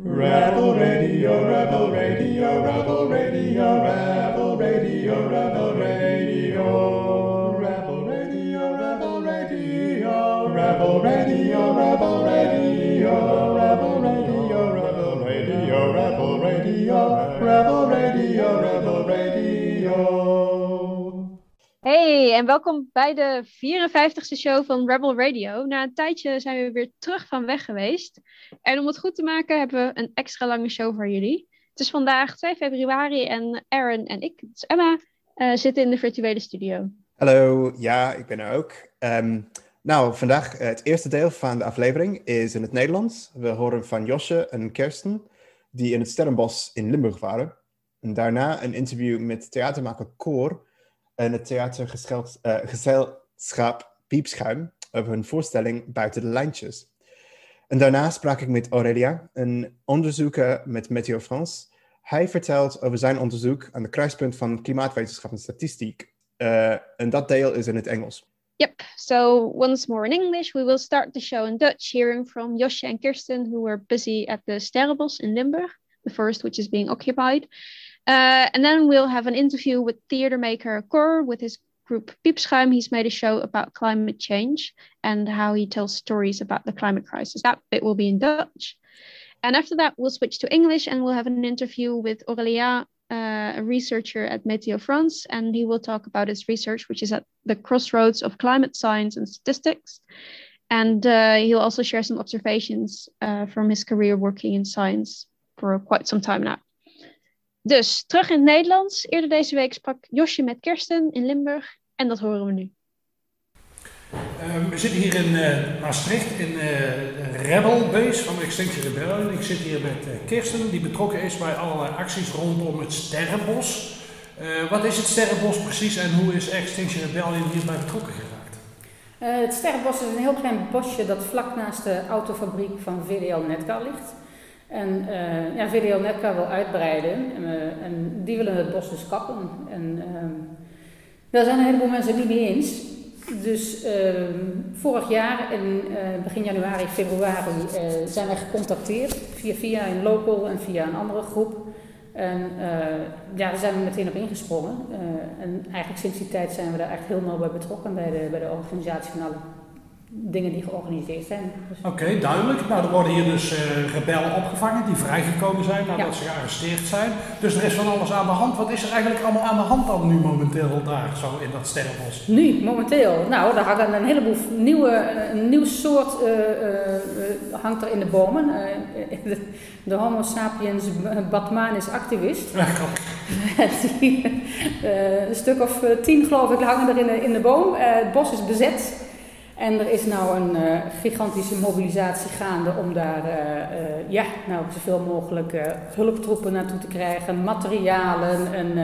Rebel Radio, Rebel Radio, Rebel Radio, Rebel Radio, Rebel Radio, Rebel Radio, Rebel Radio, Rebel Radio, Rebel Radio, en welkom bij de 54ste show van Rebel Radio. Na een tijdje zijn we weer terug van weg geweest. En om het goed te maken hebben we een extra lange show voor jullie. Het is vandaag 2 februari en Aaron en ik, dus Emma, eh, zitten in de virtuele studio. Hallo, ja, ik ben er ook. Ehm, nou, vandaag eh, het eerste deel van de aflevering is in het Nederlands. We horen van Josje en Kirsten, die in het Sterrenbos in Limburg waren. En daarna een interview met theatermaker Koor en het theatergezelschap Piepschuim over hun voorstelling Buiten de Lijntjes. En daarna sprak ik met Aurelia, een onderzoeker met Meteo France. Hij vertelt over zijn onderzoek aan de kruispunt van klimaatwetenschap en statistiek. Uh, en dat deel is in het Engels. Yep, so once more in English, we will start the show in Dutch, hearing from Josje and Kirsten, who were busy at the Sterrenbos in Limburg, the first which is being occupied. Uh, and then we'll have an interview with theater maker Cor with his group Piepschuim. He's made a show about climate change and how he tells stories about the climate crisis. That bit will be in Dutch. And after that, we'll switch to English and we'll have an interview with Aurelia, uh, a researcher at Meteo France, and he will talk about his research, which is at the crossroads of climate science and statistics. And uh, he'll also share some observations uh, from his career working in science for quite some time now. Dus terug in het Nederlands. Eerder deze week sprak Josje met Kirsten in Limburg en dat horen we nu. Uh, we zitten hier in uh, Maastricht in uh, Rebel Base van Extinction Rebellion. Ik zit hier met Kirsten die betrokken is bij allerlei acties rondom het Sterrenbos. wat is het Sterrenbos precies en hoe is Extinction Rebellion hierbij betrokken geraakt? het Sterrenbos is een heel klein bosje dat vlak naast de autofabriek van VDL Netcar ligt. En uh, ja, VDL Netcar wil uitbreiden en, uh, en, die willen het bos dus kappen. En uh, daar zijn een heleboel mensen het niet mee eens. Dus ehm, vorig jaar, in eh, begin januari, februari, zijn wij gecontacteerd via, via een local en via een andere groep. En ja, daar zijn we meteen op ingesprongen. en eigenlijk sinds die tijd zijn we daar echt heel nauw bij betrokken bij de, bij de organisatie van alle dingen die georganiseerd zijn. Dus Oké, duidelijk. Nou, er worden hier dus uh, rebellen opgevangen die vrijgekomen zijn nadat ja. ze gearresteerd zijn. Dus er is van alles aan de hand. Wat is er eigenlijk allemaal aan de hand dan nu momenteel daar, zo in dat sterrenbos? Nu, momenteel? Nou, daar hangen een heleboel nieuwe, een nieuw soort uh, uh, hangt er in de bomen. de, de homo sapiens batmanis activist. Ja, die, een stuk of tien geloof ik hangen er in de, in de boom. het bos is bezet. En er is nou een uh, gigantische mobilisatie gaande om daar uh, uh, ja, nou, zoveel mogelijk hulptroepen naartoe te krijgen, materialen en,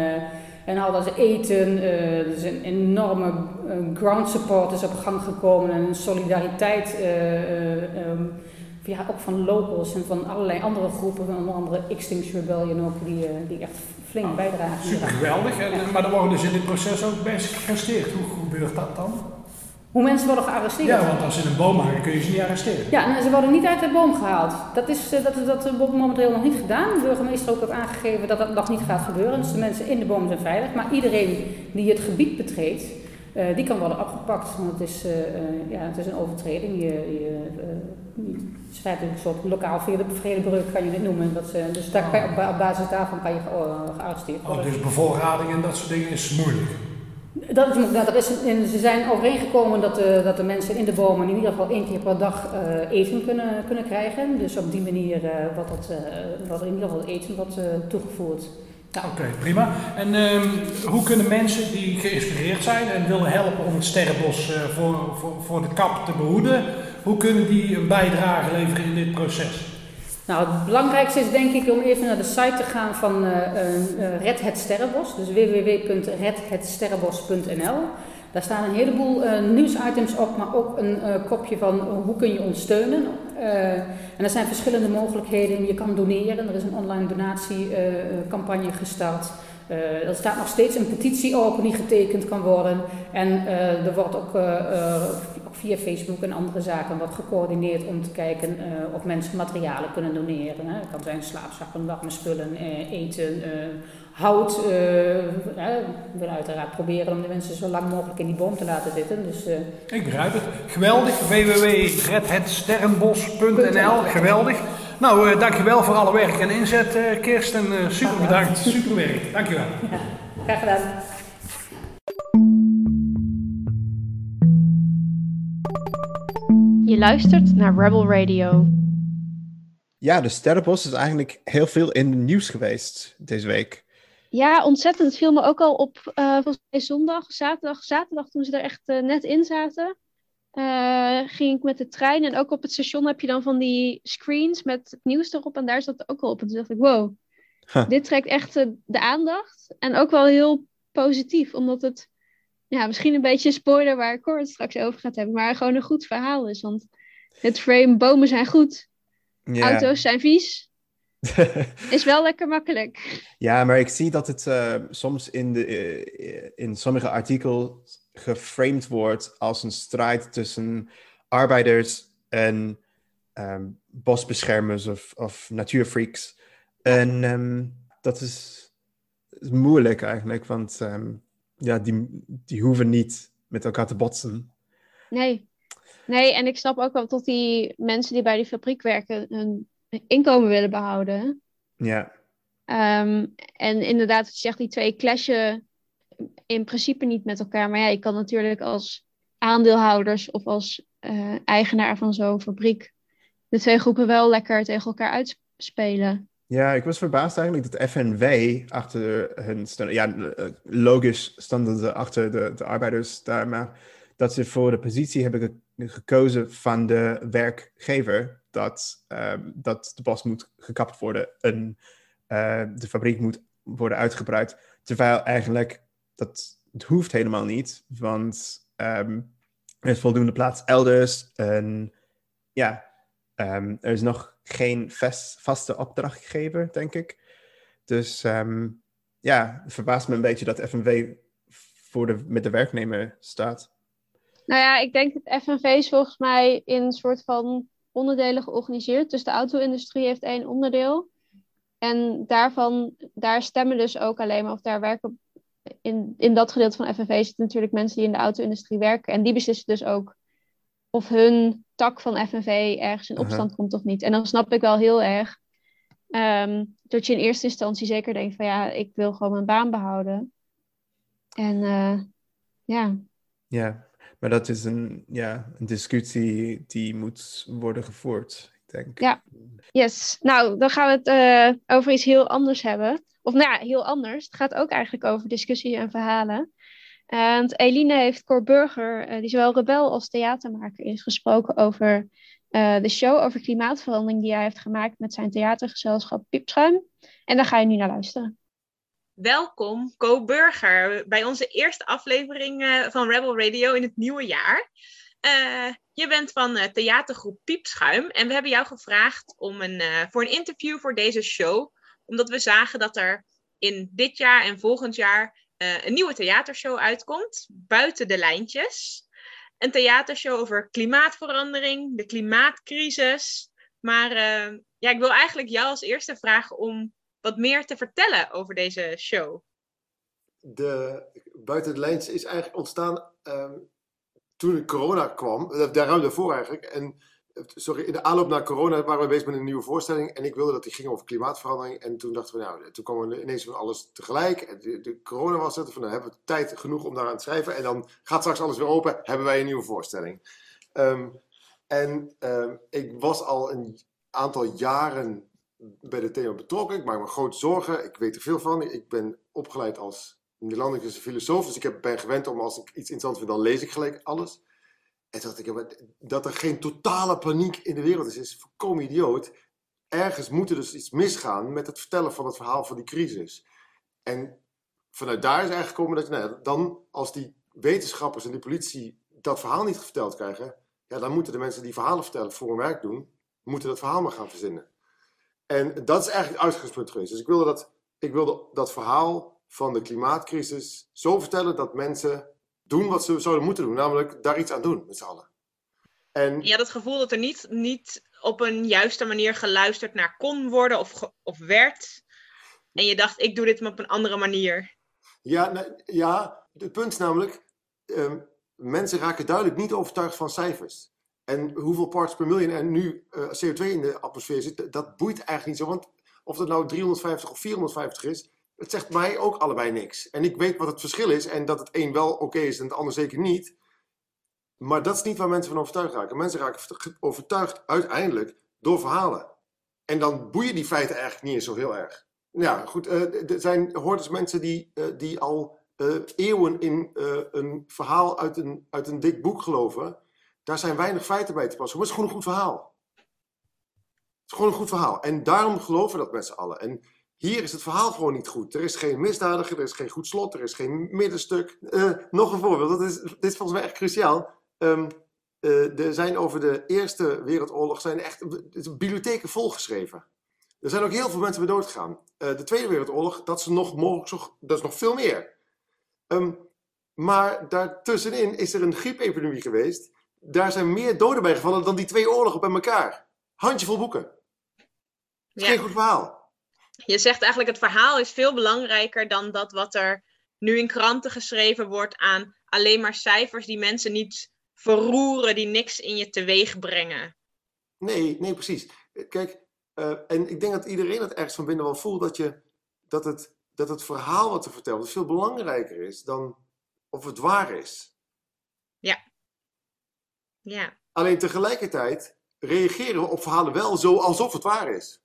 en al dat eten. er is een enorme ground support is op gang gekomen en solidariteit. Um, ja, ook van locals en van allerlei andere groepen, onder andere Extinction Rebellion ook, die, die echt flink oh, bijdragen. Super geweldig, en, maar er worden dus in dit proces ook mensen gearresteerd. Hoe gebeurt dat dan? Hoe mensen worden gearresteerd. Ja, want als ze een boom maken kun je ze niet arresteren. Ja, nou, ze worden niet uit de boom gehaald. Dat is uh, dat, dat, dat momenteel nog niet gedaan. De burgemeester ook heeft aangegeven dat dat nog niet gaat gebeuren. Dus de mensen in de boom zijn veilig. Maar iedereen die het gebied betreedt, uh, die kan worden afgepakt. Want het is, uh, ja, het is een overtreding. Je, je, het is feitelijk een soort lokaal vredebreuk kan je het noemen. Dat ze, dus daar kan je, op, basis daarvan kan je gearresteerd worden. Oh, dus bevoorrading en dat soort dingen is moeilijk? Dat is, nou, dat ze zijn overeengekomen dat de, dat de mensen in de bomen in ieder geval één keer per dag uh, eten kunnen, kunnen krijgen. Dus op die manier uh, wordt, dat, uh, wordt in ieder geval eten wordt, toegevoerd. Oké, prima. En um, hoe kunnen mensen die geïnspireerd zijn en willen helpen om het sterrenbos voor, voor, voor de kap te behoeden, hoe kunnen die een bijdrage leveren in dit proces? Nou, het belangrijkste is denk ik om even naar de site te gaan van uh, uh, Red Het Sterrenbos, dus www.redhetsterrenbos.nl. Daar staan een heleboel uh, nieuwsitems op, maar ook een kopje van hoe kun je ons steunen. en er zijn verschillende mogelijkheden. Je kan doneren, er is een online donatiecampagne gestart. er staat nog steeds een petitie open die getekend kan worden. En er wordt ook via Facebook en andere zaken wat gecoördineerd om te kijken of mensen materialen kunnen doneren. Hè. Het kan zijn slaapzakken, spullen, eten, hout. we willen uiteraard proberen om de mensen zo lang mogelijk in die boom te laten zitten. Dus, Ik begrijp het. Geweldig. www.redhetsterrenbos.nl Geweldig. Nou, dankjewel voor alle werk en inzet, Kirsten. Super bedankt. Super werk. Dankjewel. Ja, graag gedaan. Je luistert naar Rebel Radio. Ja, de Sterrenbos is eigenlijk heel veel in het nieuws geweest deze week. Ja, ontzettend. Het viel me ook al op volgens mij zondag, zaterdag, zaterdag toen ze er echt net in zaten. Uh, ging ik met de trein en ook op het station heb je dan van die screens met het nieuws erop en daar zat het ook al op. En toen dacht ik, wow, dit trekt echt uh, de aandacht en ook wel heel positief, omdat het ja, misschien een beetje een spoiler waar Cor het straks over gaat hebben, maar gewoon een goed verhaal is. Want het frame, bomen zijn goed, auto's zijn vies. is wel lekker makkelijk. Ja, maar ik zie dat het uh, soms in, de, in sommige artikels geframed wordt als een strijd tussen arbeiders en um, bosbeschermers of, of natuurfreaks. En um, dat is, is, moeilijk eigenlijk, want um, ja, die, die hoeven niet met elkaar te botsen. Nee. Nee, en ik snap ook wel dat die mensen die bij die fabriek werken hun inkomen willen behouden. Ja. en inderdaad, je zegt die twee clashen in principe niet met elkaar. Maar ja, je kan natuurlijk als aandeelhouders of als uh, eigenaar van zo'n fabriek de twee groepen wel lekker tegen elkaar uitspelen. Ja, ik was verbaasd eigenlijk dat FNW achter hun. Ja, eh, logisch stonden ze achter de, de arbeiders daar, maar dat ze voor de positie hebben gekozen van de werkgever dat, um, dat de bos moet gekapt worden en uh, de fabriek moet worden uitgebreid. Terwijl eigenlijk dat het hoeft helemaal niet, want um, er is voldoende plaats elders. En ja, um, er is nog geen vast, vaste opdrachtgever, denk ik. Dus um, ja, het verbaast me een beetje dat FNV voor de, met de werknemer staat. Nou ja, ik denk dat FNV is volgens mij in een soort van onderdelen georganiseerd. Dus de auto-industrie heeft één onderdeel. En daarvan, daar stemmen dus ook alleen maar, of daar werken in, in dat gedeelte van FNV zitten natuurlijk mensen die in de auto-industrie werken. En die beslissen dus ook of hun tak van FNV ergens in opstand komt of niet. En dan snap ik wel heel erg um, dat je in eerste instantie zeker denkt van ja, ik wil gewoon mijn baan behouden. En uh, ja. Ja, maar dat is een, ja, een discussie die moet worden gevoerd, ik denk. Ja, yes. Nou, dan gaan we het uh, over iets heel anders hebben. Of nou ja, heel anders. Het gaat ook eigenlijk over discussie en verhalen. En Eline heeft Cor Burger, uh, die zowel rebel als theatermaker is, gesproken over uh, de show over klimaatverandering die hij heeft gemaakt met zijn theatergezelschap Piepschuim. En daar ga je nu naar luisteren. Welkom, Co Burger, bij onze eerste aflevering uh, van Rebel Radio in het nieuwe jaar. je bent van theatergroep Piepschuim en we hebben jou gevraagd om een, voor een interview voor deze show omdat we zagen dat er in dit jaar en volgend jaar uh, een nieuwe theatershow uitkomt, Buiten de Lijntjes. Een theatershow over klimaatverandering, de klimaatcrisis. Maar uh, ja, ik wil eigenlijk jou als eerste vragen om wat meer te vertellen over deze show. De Buiten de Lijntjes is eigenlijk ontstaan um, toen corona kwam, eh, daar ruim daarvoor eigenlijk. En sorry, in de aanloop naar corona waren we bezig met een nieuwe voorstelling. En ik wilde dat die ging over klimaatverandering. En toen dachten we, nou, toen kwam ineens van alles tegelijk. De, de corona was het. Van, nou, hebben we tijd genoeg om daar aan te schrijven. En dan gaat straks alles weer open. Hebben wij een nieuwe voorstelling. Um, en um, ik was al een aantal jaren bij het thema betrokken. Ik maak me grote zorgen. Ik weet er veel van. Ik ben opgeleid als Nederlandse filosoof. Dus ik ben gewend om als ik iets interessant vind, dan lees ik gelijk alles. En dat, ik, dat er geen totale paniek in de wereld is, is volkomen idioot. Ergens moet er dus iets misgaan met het vertellen van het verhaal van die crisis. En vanuit daar is eigenlijk gekomen dat nou dan als die wetenschappers en die politie dat verhaal niet verteld krijgen, ja, dan moeten de mensen die verhalen vertellen voor hun werk doen, moeten dat verhaal maar gaan verzinnen. En dat is eigenlijk het uitgangspunt geweest. Dus ik wilde dat, ik wilde dat verhaal van de klimaatcrisis zo vertellen dat mensen doen wat ze zouden moeten doen, namelijk daar iets aan doen met z'n allen. En Je had het gevoel dat er niet, niet op een juiste manier geluisterd naar kon worden of, ge- of werd. En je dacht, ik doe dit maar op een andere manier. ja, nou, ja, het punt is namelijk, ehm, mensen raken duidelijk niet overtuigd van cijfers. En hoeveel parts per miljoen er nu eh, CO2 in de atmosfeer zit, dat boeit eigenlijk niet zo. Want of het nou 350 of 450 is, het zegt mij ook allebei niks. En ik weet wat het verschil is en dat het een wel oké is en het ander zeker niet. Maar dat is niet waar mensen van overtuigd raken. Mensen raken vert- overtuigd uiteindelijk door verhalen. En dan boeien die feiten eigenlijk niet eens zo heel erg. Ja, goed. eh, er zijn hordes mensen die, eh, die al eh, eeuwen in een verhaal uit een, uit een dik boek geloven. Daar zijn weinig feiten bij te passen. Maar het is gewoon een goed verhaal. Het is gewoon een goed verhaal. En daarom geloven dat met z'n allen. En hier is het verhaal gewoon niet goed. Er is geen misdadiger, er is geen goed slot, er is geen middenstuk. Eh, nog een voorbeeld, dat is, dit is volgens mij echt cruciaal. Ehm, eh, er zijn over de Eerste Wereldoorlog zijn echt bibliotheken volgeschreven. Er zijn ook heel veel mensen bij doodgegaan. Eh, de Tweede Wereldoorlog, dat is nog, mogelijk, dat is nog veel meer. Ehm, maar daartussenin is er een griepepidemie geweest. Daar zijn meer doden bij gevallen dan die twee oorlogen bij elkaar. Handjevol boeken. Het is Ja. geen goed verhaal. Je zegt eigenlijk, het verhaal is veel belangrijker dan dat wat er nu in kranten geschreven wordt aan alleen maar cijfers die mensen niet verroeren, die niks in je teweeg brengen. Nee, nee, precies. Kijk, eh, en ik denk dat iedereen het ergens van binnen wel voelt dat, je, dat, het, dat het verhaal wat er verteld wordt veel belangrijker is dan of het waar is. Ja, Alleen tegelijkertijd reageren we op verhalen wel zo alsof het waar is.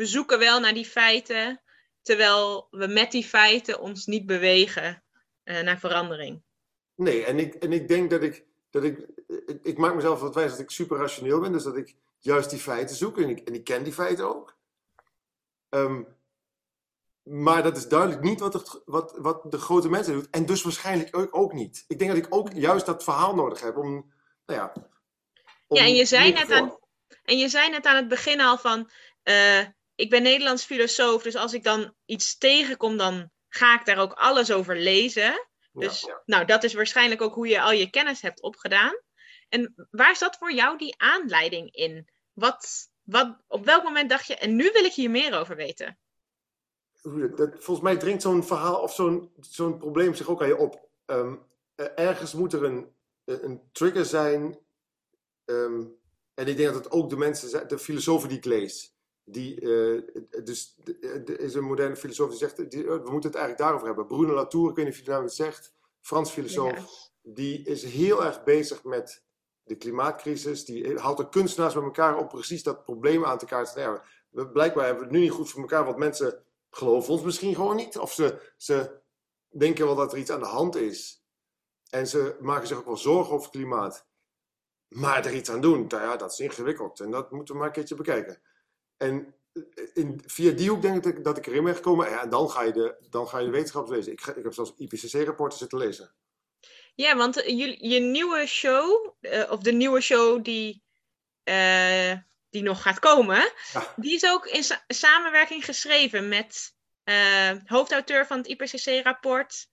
We zoeken wel naar die feiten, terwijl we met die feiten ons niet bewegen eh, naar verandering. Nee, en ik, en ik denk dat ik, dat ik, ik, ik maak mezelf wat wijs dat ik super rationeel ben, dus dat ik juist die feiten zoek en ik, en ik ken die feiten ook. Ehm, maar dat is duidelijk niet wat, het, wat, wat de grote mensen doen. En dus waarschijnlijk ook, ook niet. Ik denk dat ik ook juist dat verhaal nodig heb om, nou ja... om Ja, en je zei net aan, en je zei net aan het begin al van, eh, ik ben Nederlands filosoof, dus als ik dan iets tegenkom, dan ga ik daar ook alles over lezen. Dus ja. nou, dat is waarschijnlijk ook hoe je al je kennis hebt opgedaan. En waar zat voor jou die aanleiding in? Wat, wat, op welk moment dacht je, en nu wil ik hier meer over weten? dat- volgens mij dringt zo'n verhaal of zo'n zo'n probleem zich ook aan je op. Ehm, eh, ergens moet er een, een een trigger zijn. ehm, en ik denk dat het ook de mensen zijn, de filosofen die ik lees. Die, eh, dus er is een moderne filosoof die zegt, die, oh, we moeten het eigenlijk daarover hebben. Bruno Latour, ik weet niet of je naam het zegt, Frans filosoof. Ja. Die is heel erg bezig met de klimaatcrisis. Die haalt de kunstenaars bij elkaar om precies dat probleem aan te kaarten. Nou ja, blijkbaar hebben we het nu niet goed voor elkaar, want mensen geloven ons misschien gewoon niet. Of ze, ze denken wel dat er iets aan de hand is. En ze maken zich ook wel zorgen over het klimaat. Maar er iets aan doen, nou ja, dat is ingewikkeld. En dat moeten we maar een keertje bekijken. En in, via die hoek denk ik dat ik, dat ik erin ben gekomen. Ja, en dan ga je de, dan ga je de wetenschap lezen. Ik, ga- ik heb zelfs IPCC-rapporten zitten lezen. Ja, want eh, jullie- je nieuwe show, eh, of de nieuwe show die, eh, die nog gaat komen, Ja. die is ook in sa- samenwerking geschreven met eh, hoofdauteur van het IPCC-rapport.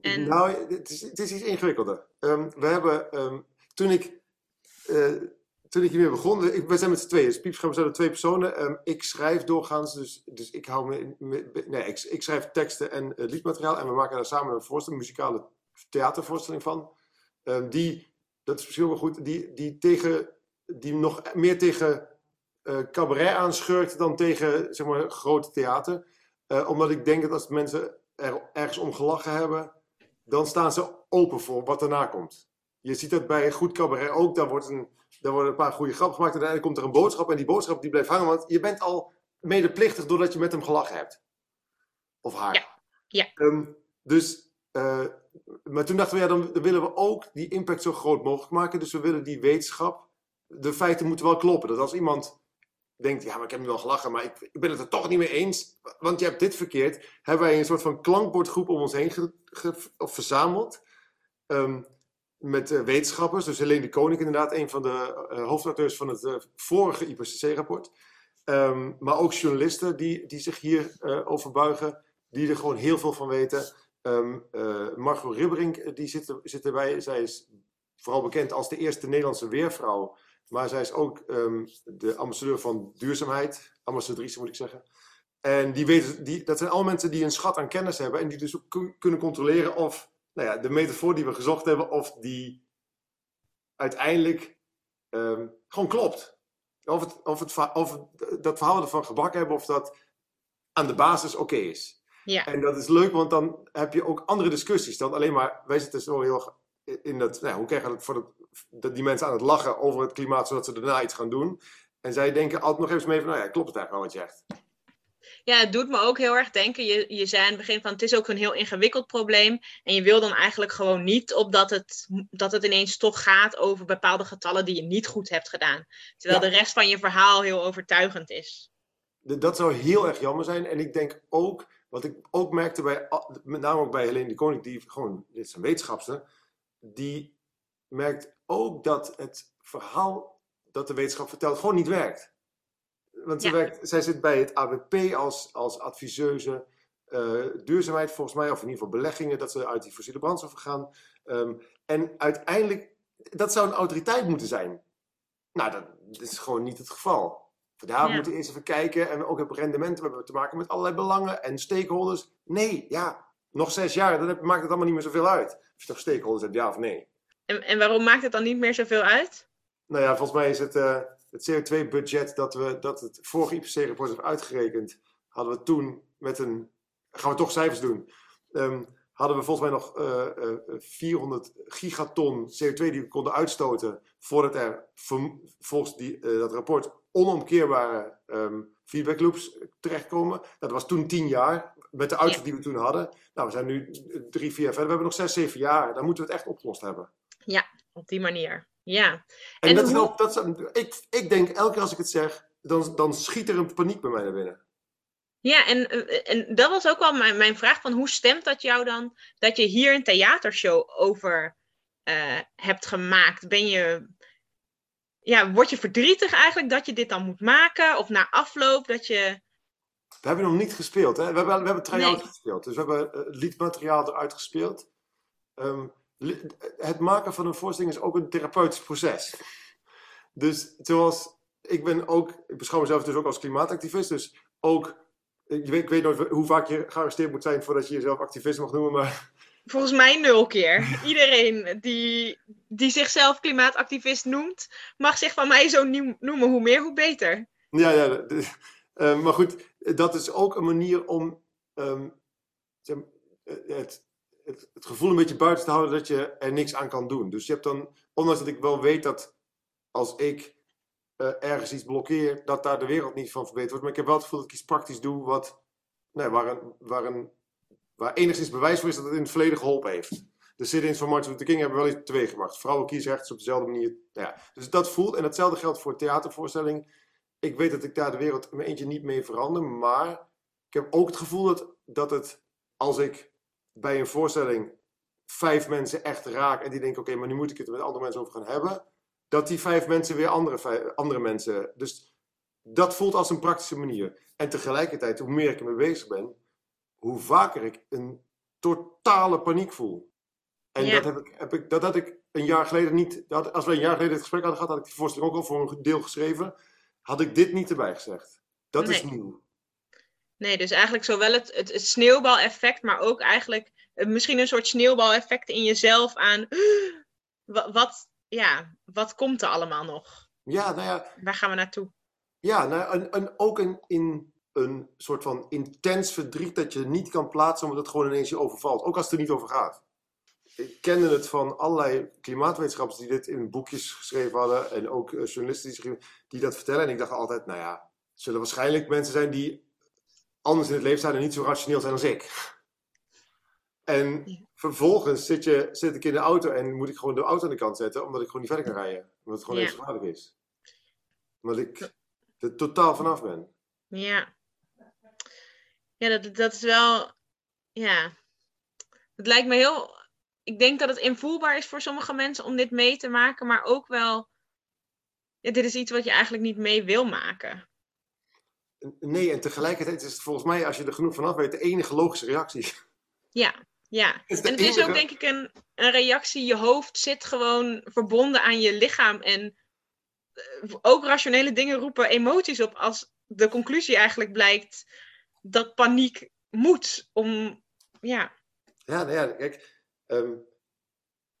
En- Nou, het is, het is iets ingewikkelder. Ehm, we hebben, ehm, toen ik, eh, toen ik hiermee begon, ik, we zijn met z'n tweeën, dus Piepscherm zijn er twee personen. Ehm, ik schrijf doorgaans, dus, dus ik hou me, me- nee, ik, ik schrijf teksten en eh, liedmateriaal en we maken daar samen een voorstelling, een muzikale theatervoorstelling van. Ehm, die, dat is misschien wel goed, die, die, tegen, die nog meer tegen eh, cabaret aanschurkt dan tegen, zeg maar, groot theater. Eh, omdat ik denk dat als mensen er ergens om gelachen hebben, dan staan ze open voor wat daarna komt. Je ziet dat bij goed cabaret ook. Daar, wordt een, daar worden een paar goede grappen gemaakt. En uiteindelijk komt er een boodschap. En die boodschap die blijft hangen. Want je bent al medeplichtig doordat je met hem gelachen hebt. Of haar. Ja, ja. Ehm, dus, eh, maar toen dachten we, ja, dan, dan willen we ook die impact zo groot mogelijk maken. Dus we willen die wetenschap. De feiten moeten wel kloppen. Dat als iemand denkt, ja, maar ik heb nu wel gelachen, maar ik, ik ben het er toch niet mee eens. Want je hebt dit verkeerd. Hebben wij een soort van klankbordgroep om ons heen ge- ge- of verzameld. Ehm, met eh, wetenschappers. Dus Helene de Koning, inderdaad, een van de eh, hoofdauteurs van het eh, vorige IPCC-rapport. Ehm, maar ook journalisten die, die zich hier eh, over buigen, die er gewoon heel veel van weten. Eh, Margot Ribberink, die zit, zit erbij. Zij is vooral bekend als de eerste Nederlandse weervrouw. Maar zij is ook ehm, de ambassadeur van duurzaamheid, ambassadrice moet ik zeggen. En die weten, die, dat zijn allemaal mensen die een schat aan kennis hebben en die dus ook kun- kunnen controleren of nou ja, de metafoor die we gezocht hebben, of die uiteindelijk ehm, gewoon klopt. Of, het, of, het, of dat verhaal ervan gebakken hebben, of dat aan de basis oké is. Ja. En dat is leuk, want dan heb je ook andere discussies dan alleen maar, wij zitten zo heel erg in dat, nou, ja, hoe krijgen we voor dat, dat die mensen aan het lachen over het klimaat, zodat ze daarna iets gaan doen. En zij denken altijd nog even mee van, nou ja, klopt het eigenlijk wel wat je zegt? Ja, het doet me ook heel erg denken. Je, je zei aan het begin van het is ook een heel ingewikkeld probleem. En je wil dan eigenlijk gewoon niet op dat het, dat het ineens toch gaat over bepaalde getallen die je niet goed hebt gedaan. Terwijl Ja. de rest van je verhaal heel overtuigend is. Dat zou heel erg jammer zijn. En ik denk ook, wat ik ook merkte bij, met name ook bij Helene de Koning, die gewoon, dit is een wetenschapster, die merkt ook dat het verhaal dat de wetenschap vertelt gewoon niet werkt. Want ze werkt, zij zit bij het ABP als, als adviseuse eh, duurzaamheid, volgens mij, of in ieder geval beleggingen, dat ze uit die fossiele brandstoffen gaan. Ehm, en uiteindelijk, dat zou een autoriteit moeten zijn. Nou, dat is gewoon niet het geval. Vandaar Ja. moeten we eerst even kijken. En we ook hebben rendementen. We hebben te maken met allerlei belangen en stakeholders. Nee, ja, nog zes jaar, dan heb- maakt het allemaal niet meer zoveel uit. Of je toch stakeholders hebt, ja of nee. En, en waarom maakt het dan niet meer zoveel uit? Nou ja, volgens mij is het, eh, het CO2-budget dat, we, dat het vorige IPCC-rapport heeft uitgerekend, hadden we toen met een. Gaan we toch cijfers doen? Ehm, hadden we volgens mij nog eh, eh, 400 gigaton CO2 die we konden uitstoten. voordat er volgens die, eh, dat rapport onomkeerbare ehm, feedback loops terechtkomen. Dat was toen 10 jaar. Met de uitstoot die we toen hadden. Nou, we zijn nu drie, vier jaar verder. We hebben nog zes, zeven jaar. Dan moeten we het echt opgelost hebben. Op die manier. Ja. En, En dat is hoe- wel, dat is, ik, ik denk elke keer als ik het zeg, dan, dan schiet er een paniek bij mij naar binnen. Ja, en, eh, en dat was ook wel mijn, mijn vraag van hoe stemt dat jou dan dat je hier een theatershow over eh, hebt gemaakt? Ben je, ja, word je verdrietig eigenlijk dat je dit dan moet maken? Of na afloop dat je, We hebben nog niet gespeeld, hè? We hebben, we hebben Nee. gespeeld. Dus we hebben eh, liedmateriaal eruit gespeeld. Ehm, het maken van een voorstelling is ook een therapeutisch proces. Dus zoals, ik ben ook, ik beschouw mezelf dus ook als klimaatactivist. Dus ook, ik weet, ik weet nooit hoe vaak je gearresteerd moet zijn voordat je jezelf activist mag noemen. Maar volgens mij nul keer. Iedereen die, die zichzelf klimaatactivist noemt, mag zich van mij zo nieuw- noemen. Hoe meer, hoe beter. Ja, ja. de- eh, maar goed, dat is ook een manier om ehm, eh, het, het, het gevoel een beetje buiten te houden dat je er niks aan kan doen. Dus je hebt dan, ondanks dat ik wel weet dat als ik eh, ergens iets blokkeer, dat daar de wereld niet van verbeterd wordt. Maar ik heb wel het gevoel dat ik iets praktisch doe wat, nee, waar, een, waar, een, waar enigszins bewijs voor is dat het in het verleden geholpen heeft. De sit-ins van Martin Luther King hebben wel iets teweeg gebracht. Vrouwenkiesrecht is op dezelfde manier. Nou ja, dus dat voelt, en hetzelfde geldt voor theatervoorstelling ik weet dat ik daar de wereld in mijn eentje niet mee verander, maar ik heb ook het gevoel dat, dat het, als ik bij een voorstelling vijf mensen echt raak en die denken, oké, maar nu moet ik het er met andere mensen over gaan hebben, dat die vijf mensen weer andere, vijf- andere mensen. Dus dat voelt als een praktische manier. En tegelijkertijd, hoe meer ik ermee bezig ben, hoe vaker ik een totale paniek voel. En Ja. dat, heb ik, heb ik, dat had ik een jaar geleden niet. Dat, als we een jaar geleden dit gesprek hadden gehad, had ik die voorstelling ook al voor een deel geschreven. Had ik dit niet erbij gezegd. Dat is nieuw. Nee, dus eigenlijk zowel het, het, het sneeuwbaleffect, maar ook eigenlijk eh, misschien een soort sneeuwbaleffect in jezelf aan wat, ja, wat komt er allemaal nog? Ja, nou ja, Waar gaan we naartoe? ja nou, en, en ook een, in een soort van intens verdriet dat je niet kan plaatsen omdat het gewoon ineens je overvalt. Ook als het er niet over gaat. Ik kende het van allerlei klimaatwetenschappers die dit in boekjes geschreven hadden. En ook eh, journalisten die, die dat vertellen. En ik dacht altijd, nou ja, het zullen waarschijnlijk mensen zijn die anders in het leven staan en niet zo rationeel zijn als ik. En vervolgens zit, je, zit ik in de auto en moet ik gewoon de auto aan de kant zetten, omdat ik gewoon niet verder kan rijden. Omdat het gewoon Ja. even gevaarlijk is. Omdat ik er totaal vanaf ben. Ja. Ja, dat, dat is wel. Ja. Het lijkt me heel. Ik denk dat het invoelbaar is voor sommige mensen om dit mee te maken, maar ook wel. Ja, dit is iets wat je eigenlijk niet mee wil maken. Nee, en tegelijkertijd is het volgens mij, als je er genoeg vanaf weet, de enige logische reactie. Ja, Ja, de en het is ook denk ik een, een reactie. Je hoofd zit gewoon verbonden aan je lichaam. En eh, ook rationele dingen roepen emoties op als de conclusie eigenlijk blijkt dat paniek moet om, ja, Ja, nou ja, kijk, ehm,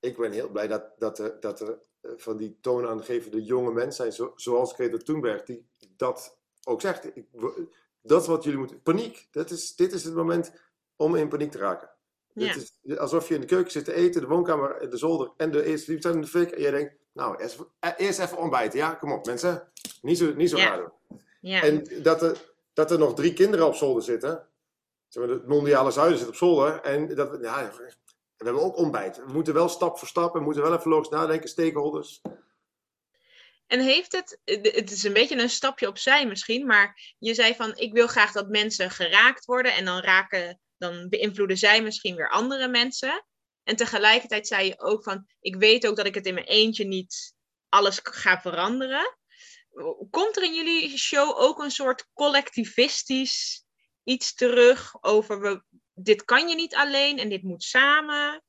ik ben heel blij dat, dat er, dat er eh, van die toonaangevende jonge mensen zijn, zo, zoals Greta Thunberg, die dat ook zegt. Ik, dat is wat jullie moeten. Paniek. Dat is, dit is het moment om in paniek te raken. Ja. Het is alsof je in de keuken zit te eten, de woonkamer, de zolder en de eerste verdieping in de fik. En jij denkt, nou, eerst, eerst even ontbijten. Ja, kom op mensen. Niet zo, niet zo Ja. raar ja. En dat er, dat er nog drie kinderen op zolder zitten. Zeg maar, het mondiale zuiden zit op zolder. En dat, we- ja, we hebben ook ontbijt. We moeten wel stap voor stap. We moeten wel even logisch nadenken, stakeholders. En heeft het, het is een beetje een stapje opzij misschien, maar je zei van ik wil graag dat mensen geraakt worden en dan raken, dan beïnvloeden zij misschien weer andere mensen. En tegelijkertijd zei je ook van ik weet ook dat ik het in mijn eentje niet alles ga veranderen. Komt er in jullie show ook een soort collectivistisch iets terug over we, dit kan je niet alleen en dit moet samen?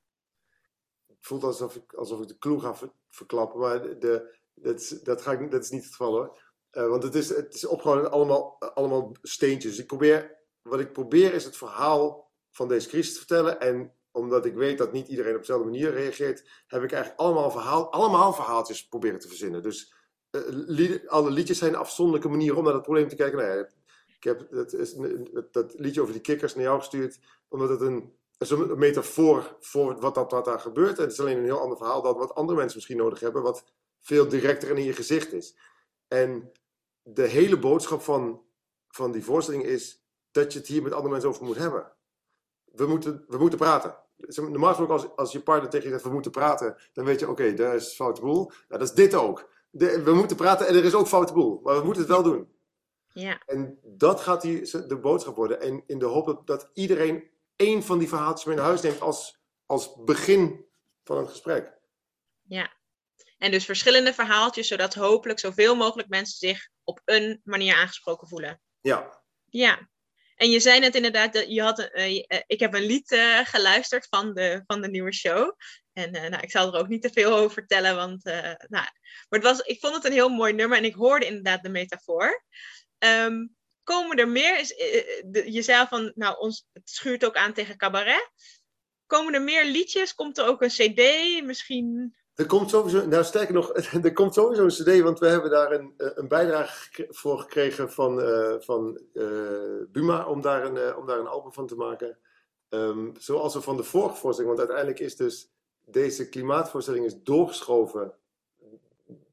Het voelt alsof ik, alsof ik de clue ga ver- verklappen. Maar de- dat, is, dat, dat is niet het geval hoor. Eh, want het is, het is opgehouden allemaal, allemaal steentjes. Ik probeer, wat ik probeer is het verhaal van deze crisis te vertellen. En omdat ik weet dat niet iedereen op dezelfde manier reageert, heb ik eigenlijk allemaal, verhaal, allemaal verhaaltjes proberen te verzinnen. Dus eh, alle liedjes zijn afzonderlijke manieren om naar dat probleem te kijken. Nou ja, ik heb dat, is, dat, liedje over die kikkers naar jou gestuurd, omdat het een, een metafoor voor wat, dat, wat daar gebeurt. En het is alleen een heel ander verhaal dan wat andere mensen misschien nodig hebben, wat veel directer en in je gezicht is. En de hele boodschap van, van die voorstelling is dat je het hier met andere mensen over moet hebben. We moeten, we moeten praten. Normaal gesproken, als, als je partner tegen je zegt we moeten praten, dan weet je, oké, daar is foute boel. Nou, dat is dit ook. De- we moeten praten en er is ook foute boel. Maar we moeten het wel doen. Ja, En dat gaat die, de boodschap worden. En in de hoop dat, dat iedereen één van die verhaaltjes mee naar huis neemt als, als begin van een gesprek. ja. En dus verschillende verhaaltjes, zodat hopelijk zoveel mogelijk mensen zich op een manier aangesproken voelen. Ja, Ja, en je zei net inderdaad, dat je had, een- eh, eh, ik heb een lied eh, geluisterd van de, van de nieuwe show. En nou, ik zal er ook niet te veel over vertellen, want nou, maar het was, ik vond het een heel mooi nummer en ik hoorde inderdaad de metafoor. Ehm, komen er meer, is, de- je zei van, nou, ons, het schuurt ook aan tegen cabaret. Komen er meer liedjes? Komt er ook een cd? Misschien, er komt sowieso, nou sterker nog, er komt sowieso een cd, want we hebben daar een, eh, een bijdrage voor gekregen van, eh, van eh, Buma om daar, een, om daar een album van te maken. Ehm, zoals we van de vorige voorstelling, want uiteindelijk is dus deze klimaatvoorstelling is doorgeschoven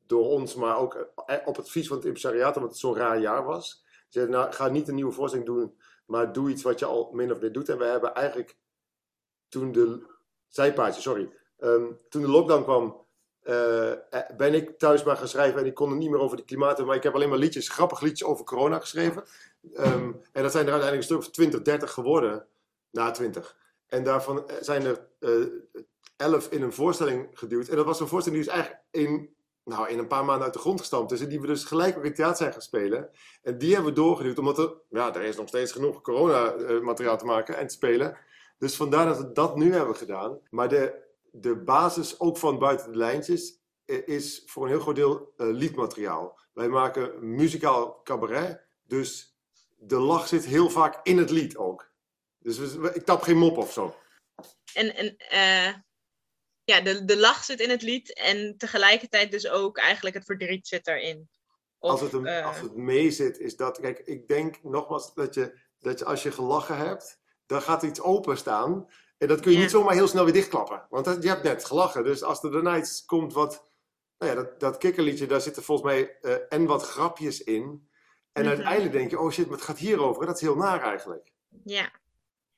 door ons, maar ook op advies van het impresariaat, omdat het zo'n raar jaar was. Ze zeiden, nou, ga niet een nieuwe voorstelling doen, maar doe iets wat je al min of meer doet. En we hebben eigenlijk toen de zijpaadje, sorry, Ehm, toen de lockdown kwam, eh, eh, ben ik thuis maar gaan schrijven en ik kon er niet meer over de klimaat, maar ik heb alleen maar liedjes, grappig liedjes over corona geschreven. Ehm, en dat zijn er uiteindelijk een stuk of 20, 30 geworden, na 20. En daarvan eh, zijn er eh 11 in een voorstelling geduwd. En dat was een voorstelling die is eigenlijk in, nou, in een paar maanden uit de grond gestampt. En die we dus gelijk ook in het theater zijn gaan spelen. En die hebben we doorgeduwd, omdat er, ja, er is nog steeds genoeg corona-materiaal te maken en te spelen. Dus vandaar dat we dat nu hebben gedaan. Maar de, de basis, ook van buiten de lijntjes, eh, is voor een heel groot deel eh, liedmateriaal. Wij maken muzikaal cabaret, dus de lach zit heel vaak in het lied ook. Dus we- ik tap geen mop of zo. en, en eh, ja, de, de lach zit in het lied en tegelijkertijd dus ook eigenlijk het verdriet zit erin. Of, als, het een, als het mee zit, is dat. Kijk, ik denk nogmaals dat je, dat je als je gelachen hebt, dan gaat iets openstaan. En dat kun je Ja. niet zomaar heel snel weer dichtklappen. Want dat, je hebt net gelachen. Dus als er daarna iets komt wat. Nou ja, dat, dat kikkerliedje, daar zitten volgens mij eh, en wat grapjes in. En Mhm. uiteindelijk denk je, oh shit, maar het gaat hierover. Dat is heel naar eigenlijk. ja.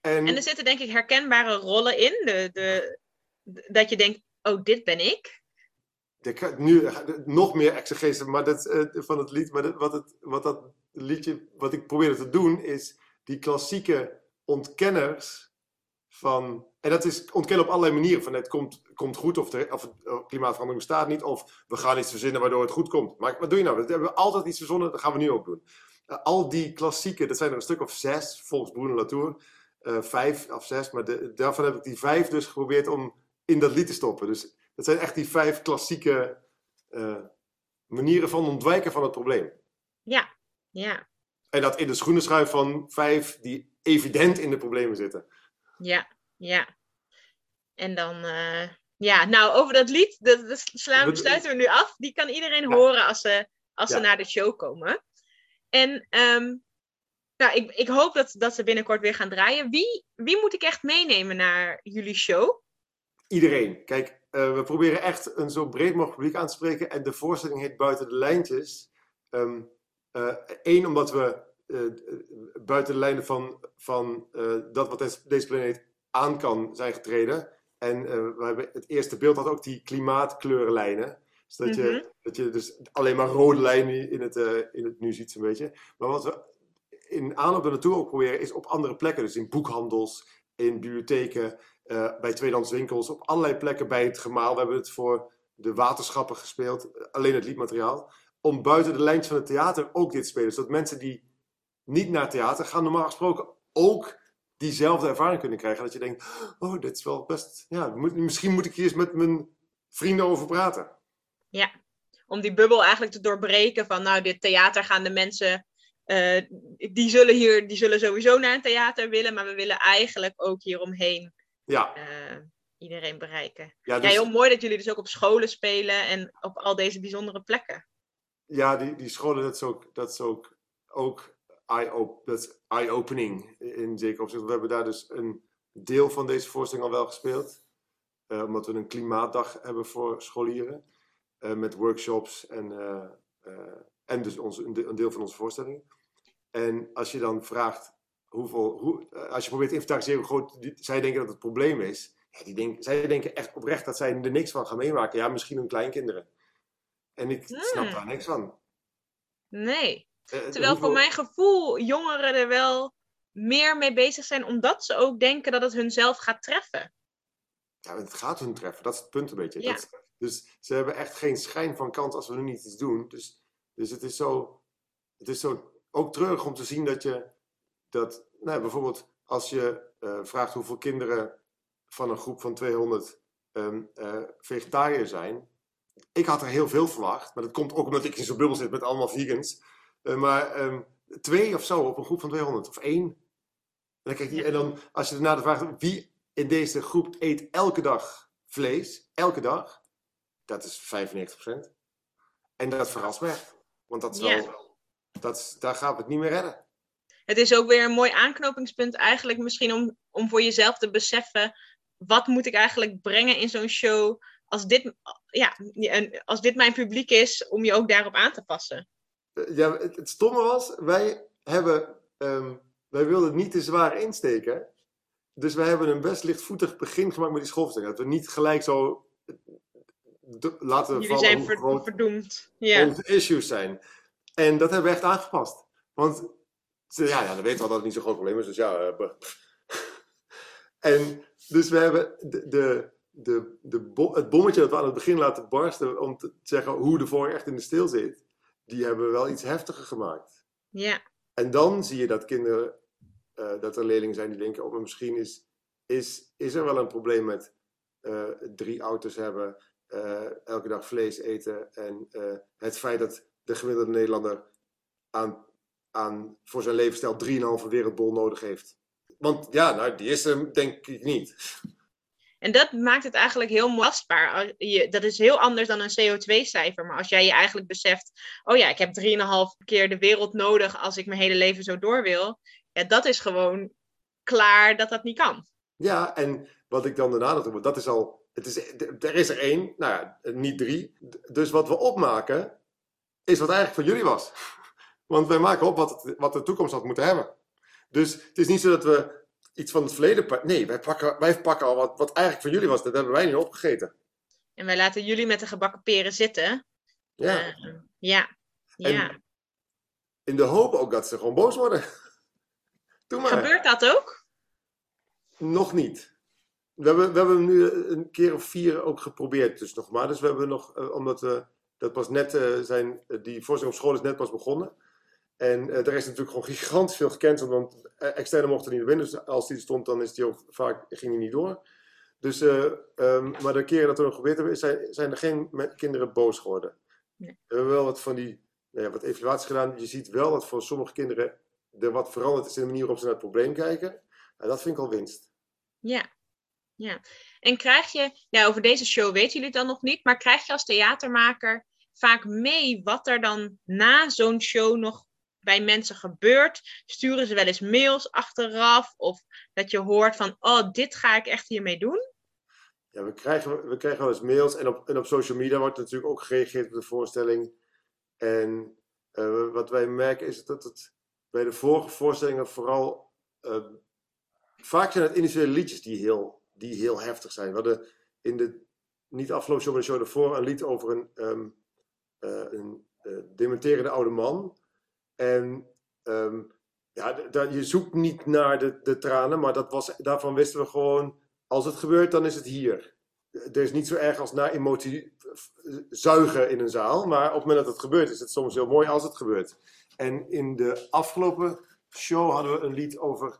En, En er zitten denk ik herkenbare rollen in. De, de, de- dat je denkt, oh, dit ben ik. Nu eh, nog meer exegese maar dat, eh, van het lied. Maar dat, wat, het, wat dat liedje, wat ik probeerde te doen, is die klassieke ontkenners van. En dat is ontkennen op allerlei manieren. Van het komt, komt goed of, de, of oh, klimaatverandering bestaat niet. Of we gaan iets verzinnen waardoor het goed komt. Maar wat doe je nou? We hebben altijd iets verzonnen, dat gaan we nu ook doen. Eh, al die klassieke, dat zijn er een stuk of zes, volgens Bruno Latour. eh, vijf of zes, maar de- daarvan heb ik die vijf dus geprobeerd om in dat lied te stoppen. Dus dat zijn echt die vijf klassieke eh, manieren van ontwijken van het probleem. Ja, ja, En dat in de schoenenschuif van vijf die evident in de problemen zitten. Ja, ja. En dan, eh, ja, nou, over dat lied, dat, dat slaan, sluiten we nu af. Die kan iedereen Ja. horen als ze, als ze naar de show komen. En ehm, nou, ik, ik hoop dat, dat ze binnenkort weer gaan draaien. Wie, wie moet ik echt meenemen naar jullie show? Iedereen. Kijk, eh, we proberen echt een zo breed mogelijk publiek aan te spreken. En de voorstelling heet Buiten de Lijntjes. Eén, omdat we eh, buiten de lijnen van, van eh, dat wat deze planeet aan kan zijn getreden. En eh, we hebben, het eerste beeld had ook die klimaatkleurenlijnen. Dus dat, Mhm. je, dat je dus alleen maar rode lijnen in het, eh, in het nu ziet, zo'n beetje. Maar wat we in aanloop er naartoe ook proberen, is op andere plekken. Dus in boekhandels, in bibliotheken, eh, bij tweedehands winkels, op allerlei plekken bij het gemaal. We hebben het voor de waterschappen gespeeld, eh, alleen het liedmateriaal. Om buiten de lijntjes van het theater ook dit te spelen. Zodat mensen die niet naar theater gaan, normaal gesproken ook diezelfde ervaring kunnen krijgen. Dat je denkt, oh, dit is wel best... Ja, moet- misschien moet ik hier eens met mijn vrienden over praten. Om die bubbel eigenlijk te doorbreken van, nou, dit theater gaan de mensen... eh, die, zullen hier, die zullen sowieso naar een theater willen, maar we willen eigenlijk ook hieromheen Ja, eh, iedereen bereiken. ja, Ja, dus, heel mooi dat jullie dus ook op scholen spelen en op al deze bijzondere plekken. ja die, die scholen, dat is ook, dat is ook, ook eye-opening in zekere opzicht. We hebben daar dus een deel van deze voorstelling al wel gespeeld. eh, omdat we een klimaatdag hebben voor scholieren. eh, met workshops en, eh, en dus onze, een de- een deel van onze voorstelling. En als je dan vraagt hoeveel, hoe, als je probeert te inventariseren hoe groot die- zij denken dat het probleem is. Ja, die denken, zij denken echt oprecht dat zij er niks van gaan meemaken. Ja, misschien hun kleinkinderen. En ik snap Hmm. daar niks van. Nee. Eh, Terwijl hoeveel- voor mijn gevoel jongeren er wel meer mee bezig zijn, omdat ze ook denken dat het hunzelf gaat treffen. Ja, het gaat hun treffen. Dat is het punt een beetje. Ja. Dat, dus ze hebben echt geen schijn van kans als we nu niet iets doen. Dus, dus het is zo... Het is zo ook treurig om te zien dat je... Dat, nou, bijvoorbeeld als je eh, vraagt hoeveel kinderen van een groep van 200 ehm eh, vegetariër zijn. Ik had er heel veel verwacht. Maar dat komt ook omdat ik in zo'n bubbel zit met allemaal vegans. Eh, maar ehm, twee of zo op een groep van 200. Of één. En dan, krijg je, en dan als je daarna de vraag wie in deze groep eet elke dag vlees, elke dag, dat is 95%. En dat verrast me. Want dat is wel, dat is, daar gaan we het niet meer redden. Het is ook weer een mooi aanknopingspunt eigenlijk misschien om, om voor jezelf te beseffen, wat moet ik eigenlijk brengen in zo'n show als dit, ja, en als dit mijn publiek is, om je ook daarop aan te passen. Eh, Ja, het, het stomme was, wij hebben, ehm, wij wilden het niet te zwaar insteken. Dus wij hebben een best lichtvoetig begin gemaakt met die schoolverstelling. Dat we niet gelijk zo de- laten Jullie vallen zijn hoe ver- groot verdoemd. Ja. onze issues zijn. En dat hebben we echt aangepast. Want ze, ja, ja, dan weten we al dat het niet zo'n groot probleem is. Dus ja, eh, en dus we hebben de, de, de, de bo- het bommetje dat we aan het begin laten barsten om te zeggen hoe de vork echt in de steel zit, die hebben we wel iets heftiger gemaakt. ja. En dan zie je dat kinderen, eh, dat er leerlingen zijn die denken, oh, maar misschien is, is, is er wel een probleem met eh, drie auto's hebben, eh, elke dag vlees eten en het feit dat de gemiddelde Nederlander aan, aan, voor zijn levensstijl 3,5 wereldbol nodig heeft. Want ja, nou, die is er denk ik niet. En dat maakt het eigenlijk heel je- Dat is heel anders dan een CO2-cijfer. Maar als jij je eigenlijk beseft, oh ja, ik heb 3,5 keer de wereld nodig als ik mijn hele leven zo door wil. Ja, dat is gewoon klaar dat dat niet kan. Ja, en wat ik dan daarna nog doe, dat is al, het is, er is er één, nou ja, niet drie. Dus wat we opmaken, is wat eigenlijk van jullie was. Want wij maken op wat, wat de toekomst had moeten hebben. Dus het is niet zo dat we iets van het verleden pakken. Nee, wij pakken, wij pakken al wat, wat eigenlijk van jullie was. Dat hebben wij niet opgegeten. En wij laten jullie met de gebakken peren zitten. Ja. Eh, ja. En- ja. In de hoop ook dat ze gewoon boos worden. Doe maar. Gebeurt dat ook? Nog niet. We hebben, we hebben nu een keer of vier ook geprobeerd, dus nog maar. Dus we hebben nog, eh, omdat we, dat pas net eh, zijn, die voorstelling op school is net pas begonnen. En uh, er is natuurlijk gewoon gigantisch veel gecanceld, want uh, externe mochten niet naar binnen. Dus als die stond, dan is die ook vaak, ging die niet door. Dus, uh, um, maar de keren dat we nog gebeurd hebben, zijn, zijn er geen kinderen boos geworden. Nee. We hebben wel wat van die, nou ja, wat evaluaties gedaan. Je ziet wel dat voor sommige kinderen er wat veranderd is in de manier waarop ze naar het probleem kijken. Nou, dat vind ik al winst. Ja, ja. En krijg je, ja, over deze show weten jullie het dan nog niet, maar krijg je als theatermaker vaak mee wat er dan na zo'n show nog bij mensen gebeurt? Sturen ze wel eens mails achteraf? Of dat je hoort van, oh, dit ga ik echt hiermee doen? Ja, we krijgen, we krijgen wel eens mails en op, en op social media wordt natuurlijk ook gereageerd op de voorstelling. En uh, wat wij merken is dat het bij de vorige voorstellingen vooral. Uh, vaak zijn het individuele liedjes die heel, die heel heftig zijn. We hadden in de, niet afgelopen show, maar de show ervoor, een lied over een, um, uh, een dementerende oude man. En um, ja, je zoekt niet naar de, de tranen, maar dat was, daarvan wisten we gewoon, als het gebeurt, dan is het hier. Er is niet zo erg als naar emotie zuigen in een zaal, maar op het moment dat het gebeurt, is het soms heel mooi als het gebeurt. En in de afgelopen show hadden we een lied over,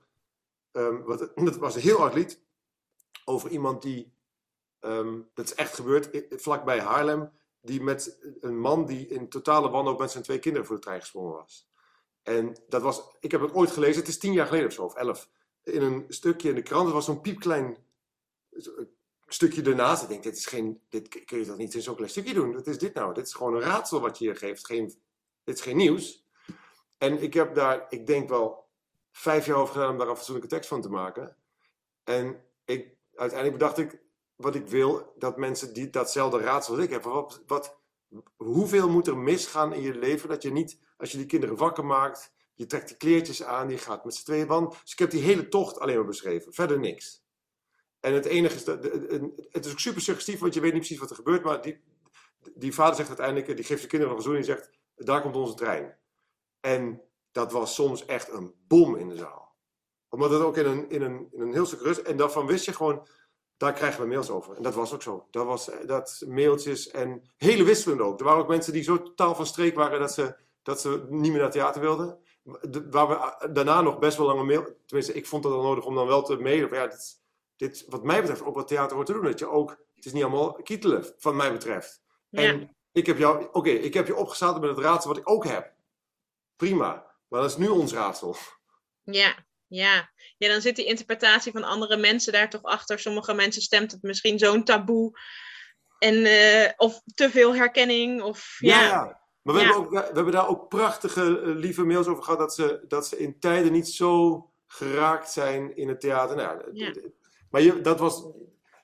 um, wat, dat was een heel oud lied, over iemand die, um, dat is echt gebeurd, vlakbij Haarlem, die met een man die in totale wanhoop met zijn twee kinderen voor de trein gesprongen was. En dat was, ik heb het ooit gelezen, het is tien jaar geleden of zo, of elf. In een stukje in de krant, het was zo'n piepklein stukje ernaast. Ik denk, dit is geen, dit kun je toch niet in zo'n klein stukje doen? Wat is dit nou? Dit is gewoon een raadsel wat je hier geeft. Geen, dit is geen nieuws. En ik heb daar, ik denk wel, vijf jaar over gedaan om daar een tekst van te maken. En ik, uiteindelijk bedacht ik, wat ik wil, dat mensen die datzelfde raadsel als ik hebben. Wat, wat, hoeveel moet er misgaan in je leven dat je niet, als je die kinderen wakker maakt, je trekt die kleertjes aan, je gaat met z'n tweeën wandelen. Dus ik heb die hele tocht alleen maar beschreven, verder niks. En het enige is, dat, het is ook super suggestief, want je weet niet precies wat er gebeurt, maar die, die vader zegt uiteindelijk, die geeft de kinderen nog een zoen en zegt, daar komt onze trein. En dat was soms echt een bom in de zaal. Omdat het ook in een, in een, in een heel stuk rust, en daarvan wist je gewoon, daar krijgen we mails over. En dat was ook zo. Dat, was, dat mailtjes en hele wisselende ook. Er waren ook mensen die zo totaal van streek waren dat ze, dat ze niet meer naar theater wilden. waar we daarna nog best wel lange mail... Tenminste, ik vond het dan nodig om dan wel te mailen. Ja, dit, dit, wat mij betreft, op het theater hoort te doen. Dat je ook... Het is niet allemaal kietelen, van mij betreft. Ja. En ik heb jou... Oké, ik heb je opgezaten met het raadsel wat ik ook heb. Prima. Maar dat is nu ons raadsel. Ja, ja. ja, dan zit die interpretatie van andere mensen daar toch achter. Sommige mensen stemt het misschien zo'n taboe. En, uh, of te veel herkenning. Of, ja. ja, ja. Maar we, ja. Hebben ook, we hebben daar ook prachtige, uh, lieve mails over gehad. Dat ze, dat ze in tijden niet zo geraakt zijn in het theater. Nou, ja. Maar je, dat was,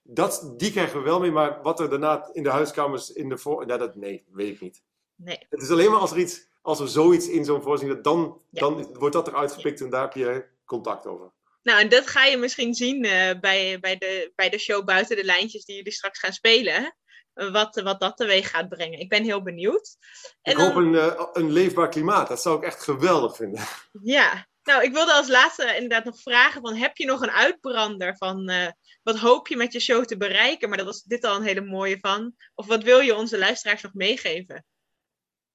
dat, die krijgen we wel mee. Maar wat er daarna in de huiskamers in de voor... Nou, dat, nee, weet ik niet. Nee. Het is alleen maar als er iets... Als er zoiets in zo'n voorziening, dan, dan wordt dat eruit gepikt en daar heb je contact over. Nou, en dat ga je misschien zien uh, bij, bij, de, bij de show buiten de lijntjes die jullie straks gaan spelen. Wat, wat dat teweeg gaat brengen. Ik ben heel benieuwd. En ik dan... hoop een, uh, een leefbaar klimaat. Dat zou ik echt geweldig vinden. Ja, nou, ik wilde als laatste inderdaad nog vragen: van, heb je nog een uitbrander van uh, wat hoop je met je show te bereiken? Maar dat was dit al een hele mooie van. Of wat wil je onze luisteraars nog meegeven?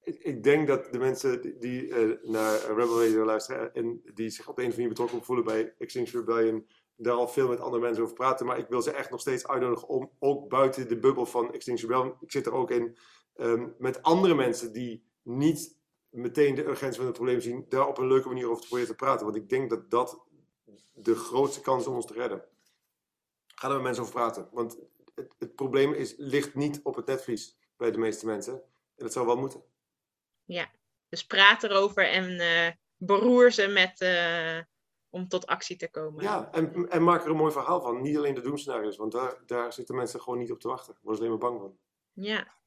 Ik, denk dat de mensen die, uh, naar Rebel Radio luisteren en die zich op de een of andere manier betrokken voelen bij Extinction Rebellion, daar al veel met andere mensen over praten. Maar ik wil ze echt nog steeds uitnodigen om ook buiten de bubbel van Extinction Rebellion, ik zit er ook in, um, met andere mensen die niet meteen de urgentie van het probleem zien, daar op een leuke manier over te proberen te praten. Want ik denk dat dat de grootste kans is om ons te redden. Ga er met mensen over praten. Want het, het probleem is, ligt niet op het netvlies bij de meeste mensen. En dat zou wel moeten. Ja, dus praat erover en uh, beroer ze met, uh, om tot actie te komen. Ja, en, en maak er een mooi verhaal van. Niet alleen de doemscenario's, want daar, daar zitten mensen gewoon niet op te wachten. Daar worden ze alleen maar bang van. Ja.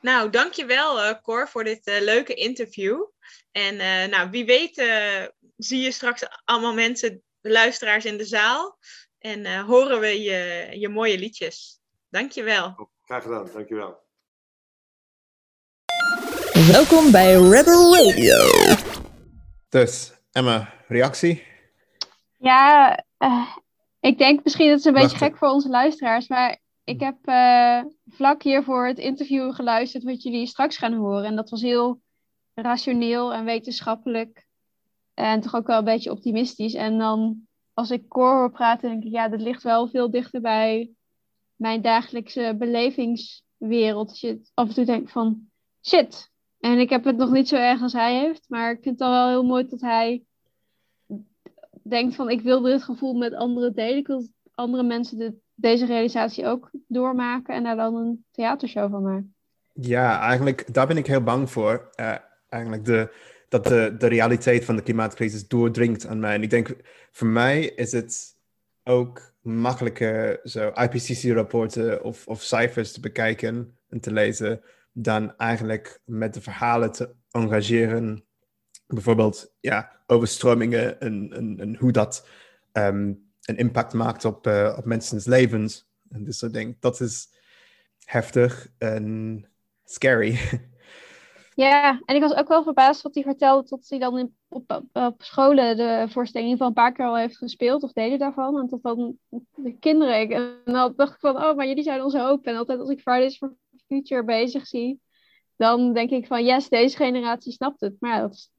Nou, dankjewel uh, Cor voor dit leuke interview. En nou, wie weet zie je straks allemaal mensen, luisteraars in de zaal. En horen we je, je mooie liedjes. Dankjewel. Graag gedaan, dankjewel. Welkom bij Rebel Radio. Dus, Emma, reactie? Ja, uh, ik denk misschien dat het een beetje gek voor onze luisteraars, maar ik heb uh, vlak hiervoor het interview geluisterd wat jullie straks gaan horen. En dat was heel rationeel en wetenschappelijk. En toch ook wel een beetje optimistisch. En dan als ik Cor hoor praten, denk ik, ja, dat ligt wel veel dichter bij mijn dagelijkse belevingswereld. Dat je af en toe denkt van, shit. En ik heb het nog niet zo erg als hij heeft. Maar ik vind het al wel heel mooi dat hij denkt van, ik wil dit gevoel met anderen delen. Ik wil andere mensen deze realisatie ook doormaken. En daar dan een theatershow van maken. Ja, eigenlijk, daar ben ik heel bang voor. Eh, eigenlijk de, dat de, de realiteit van de klimaatcrisis doordringt aan mij. En ik denk, voor mij is het ook makkelijker zo IPCC-rapporten of, of cijfers te bekijken en te lezen, dan eigenlijk met de verhalen te engageren. Bijvoorbeeld ja, overstromingen en, en, en hoe dat ehm, een impact maakt op, uh, op mensen's levens. En dus ik denk, dat is heftig en scary. Ja, en ik was ook wel verbaasd wat hij vertelde tot hij dan in, op, op scholen de voorstelling van een paar keer al heeft gespeeld of delen daarvan. En tot dan de kinderen. En dan dacht ik van, oh, maar jullie zijn onze hoop. En altijd als ik Fridays for Future bezig zie, dan denk ik van, yes, deze generatie snapt het. Maar dat is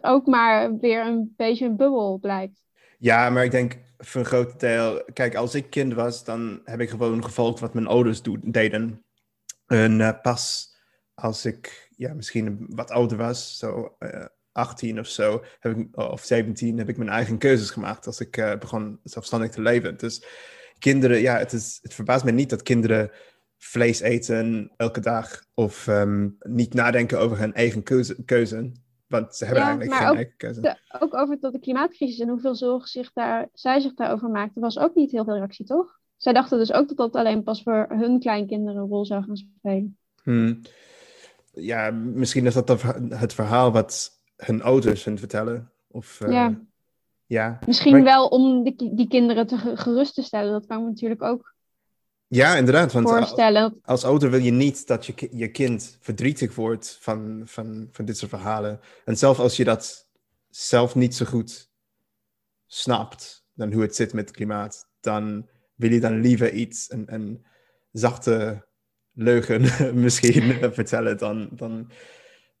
ook maar weer een beetje een bubbel blijkt. Ja, maar ik denk voor een groot deel, kijk, als ik kind was, dan heb ik gewoon gevolgd wat mijn ouders deden. En uh, pas als ik ja, misschien wat ouder was, zo uh, 18 of zo, heb ik, of 17, heb ik mijn eigen keuzes gemaakt als ik uh, begon zelfstandig te leven. Dus kinderen, ja, het, is, het verbaast me niet dat kinderen vlees eten elke dag of um, niet nadenken over hun eigen keuze. keuze want ze hebben Ja, eigenlijk geen ook eigen keuze. De, ook over tot de klimaatcrisis en hoeveel zorgen zich daar, zij zich daarover maakten, was ook niet heel veel reactie, toch? Zij dachten dus ook dat dat alleen pas voor hun kleinkinderen een rol zou gaan spelen. Hmm. Ja, misschien is dat het verhaal wat hun ouders hun vertellen. Of, eh, Ja. ja. Misschien Maar- wel om die, die kinderen te ge- gerust te stellen. Dat kan me natuurlijk ook Ja, inderdaad. Want voorstellen. als ouder wil je niet dat je, je kind verdrietig wordt van, van, van dit soort verhalen. En zelfs als je dat zelf niet zo goed snapt, dan hoe het zit met het klimaat, dan wil je dan liever iets, een, een zachte leugen misschien vertellen, dan, dan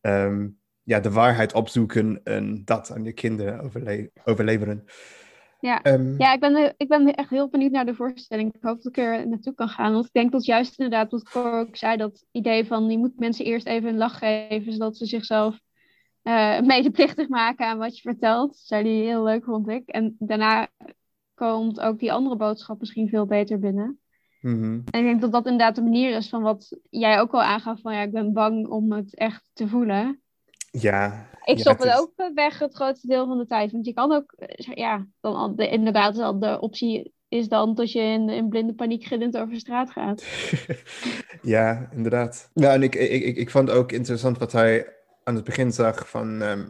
ehm, ja, de waarheid opzoeken en dat aan je kinderen overle- overleveren. Ja. Ehm, Ja, ik ben, ik ben echt heel benieuwd naar de voorstelling. Ik hoop dat ik er naartoe kan gaan. Want ik denk dat juist inderdaad, wat Cor ook zei, dat idee van je moet mensen eerst even een lach geven, zodat ze zichzelf eh, medeplichtig maken aan wat je vertelt. Zei die heel leuk, vond ik. En daarna komt ook die andere boodschap misschien veel beter binnen. mhm. En ik denk dat dat inderdaad de manier is van wat jij ook al aangaf, van ja, ik ben bang om het echt te voelen. Ja. Ik ja, stop het het is- ook weg het grootste deel van de tijd. Want je kan ook, eh, ja, dan al de, inderdaad, dan de optie is dan dat je in, in blinde paniek gillend over de straat gaat. ja, inderdaad. Ja, en ik, ik, ik, ik vond ook interessant wat hij aan het begin zag van, ehm,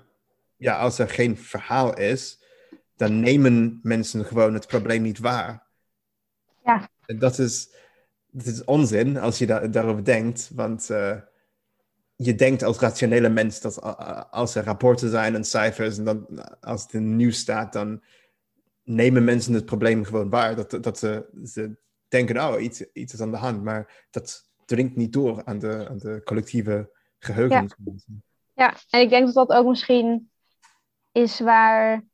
ja, als er geen verhaal is, dan nemen mensen gewoon het probleem niet waar. Ja. En dat is, dat is onzin als je da- daarover denkt, want eh, je denkt als rationele mens dat als er rapporten zijn en cijfers en dan als het in het nieuws staat, dan nemen mensen het probleem gewoon waar. Dat, dat ze, ze denken, oh, iets, iets is aan de hand, maar dat dringt niet door aan de, aan de collectieve geheugen. mensen. Ja, en ik denk dat dat ook misschien is waar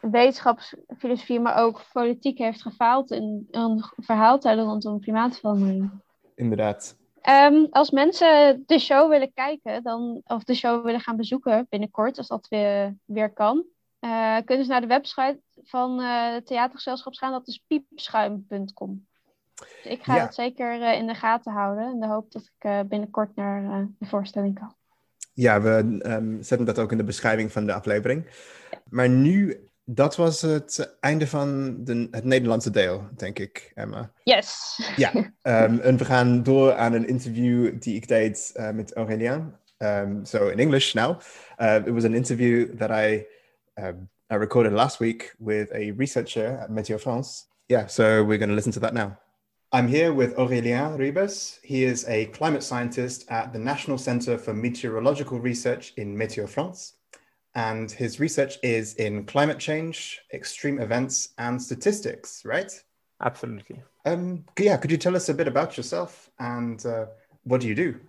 wetenschapsfilosofie, maar ook politiek heeft gefaald in een verhaal rondom klimaatverandering. Inderdaad. Ehm, als mensen de show willen kijken, dan, of de show willen gaan bezoeken binnenkort, als dat weer, weer kan, eh, kunnen ze naar de website van eh het theatergezelschap gaan. Dat is piepschuim.com. Dus ik ga Ja. dat zeker eh, in de gaten houden. In de hoop dat ik binnenkort naar de voorstelling kan. Ja, we ehm, zetten dat ook in de beschrijving van de aflevering. Maar nu, dat was het einde van de, het Nederlandse deel, denk ik, Emma. Yes! Ja, ehm, en we gaan door aan een interview die ik deed uh, met Aurélien. Um, so in English now, uh, it was an interview that I, um, I recorded last week with a researcher at Météo France. Yeah, so we're going to listen to that now. I'm here with Aurélien Ribes. He is a climate scientist at the National Center for Meteorological Research in Météo France. And his research is in climate change, extreme events, and statistics, right? Absolutely. Um, yeah, could you tell us a bit about yourself and uh, what do you do?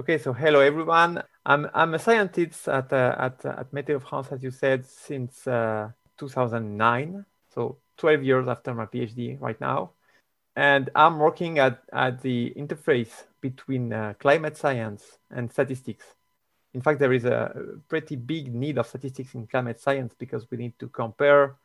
Okay, so hello everyone. I'm, I'm a scientist at, uh, at, at Météo France, as you said, since uh, 2009. So 12 years after my PhD right now. And I'm working at, at the interface between uh, climate science and statistics. In fact, there is a pretty big need of statistics in climate science because we need to compare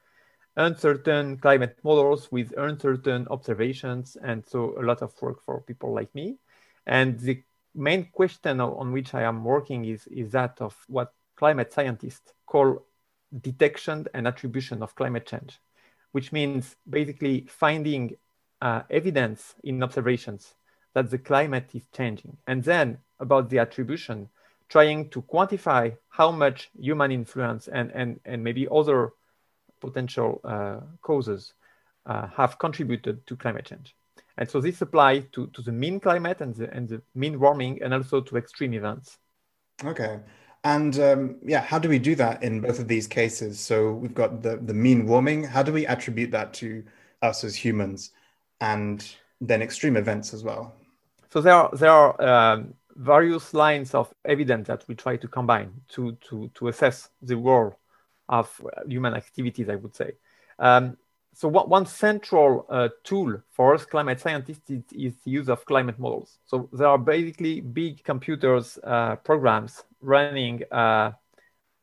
uncertain climate models with uncertain observations. And so a lot of work for people like me. And the main question on which I am working is, is that of what climate scientists call detection and attribution of climate change, which means basically finding uh, evidence in observations that the climate is changing. And then about the attribution, trying to quantify how much human influence and, and, and maybe other potential uh, causes uh, have contributed to climate change. And so this applies to, to the mean climate and the, and the mean warming and also to extreme events. Okay. And um, yeah, how do we do that in both of these cases? So we've got the, the mean warming. How do we attribute that to us as humans? and then extreme events as well. So there are there are um, various lines of evidence that we try to combine to to to assess the role of human activities. I would say. Um, so one, one central uh, tool for us climate scientists is, is, the use of climate models. So there are basically big computers uh, programs running uh,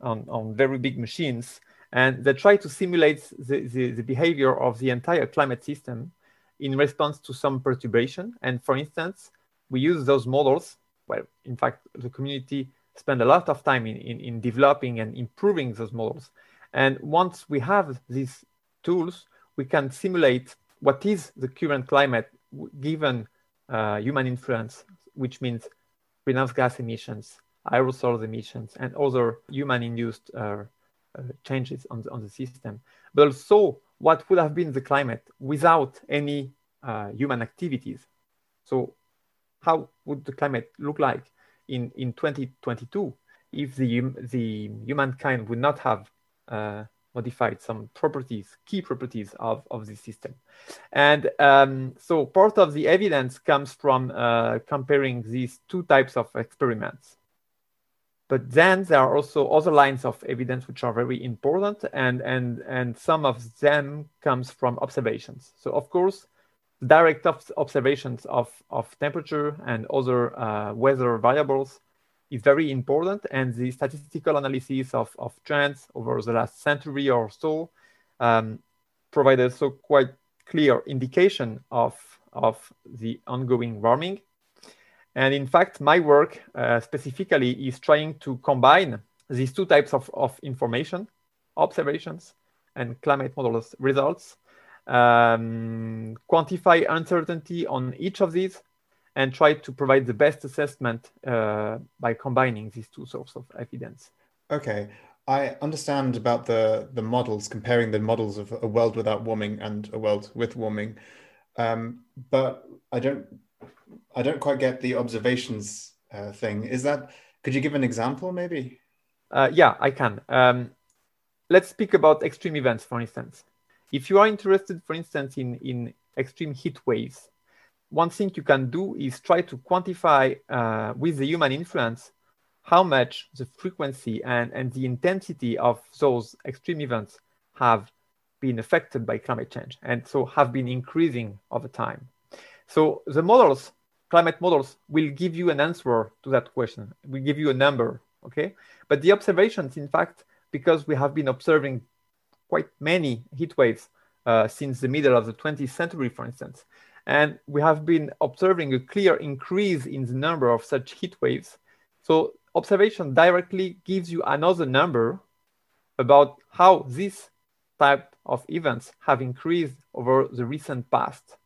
on, on very big machines, and they try to simulate the, the, the behavior of the entire climate system in response to some perturbation. And for instance, we use those models. Well, in fact, the community spend a lot of time in, in, in developing and improving those models. And once we have these tools, we can simulate what is the current climate given uh, human influence, which means greenhouse gas emissions, aerosol emissions, and other human-induced uh, uh, changes on the, on the system. But also what would have been the climate without any uh, human activities. So how would the climate look like in, in 2022 if the, the humankind would not have uh, modified some properties, key properties of, of the system. And um, so part of the evidence comes from uh, comparing these two types of experiments. But then there are also other lines of evidence which are very important, and, and, and some of them comes from observations. So of course, direct observations of, of temperature and other uh, weather variables is very important, and the statistical analysis of, of trends over the last century or so um, provided so quite clear indication of, of the ongoing warming. And in fact, my work uh, specifically is trying to combine these two types of, of information, observations and climate models results, um, quantify uncertainty on each of these, and try to provide the best assessment uh, by combining these two sources of evidence. Okay. I understand about the, the models, comparing the models of a world without warming and a world with warming. Um, but I don't I don't quite get the observations uh, thing. Is that? Could you give an example, maybe? Uh, yeah, I can. Um, let's speak about extreme events, for instance. If you are interested, for instance, in in extreme heat waves, one thing you can do is try to quantify uh, with the human influence how much the frequency and, and the intensity of those extreme events have been affected by climate change and so have been increasing over time. So the models climate models will give you an answer to that question. We give you a number, okay? But the observations, in fact, because we have been observing quite many heat waves uh, since the middle of the 20th century, for instance, and we have been observing a clear increase in the number of such heat waves. So observation directly gives you another number about how this type of events have increased over the recent past.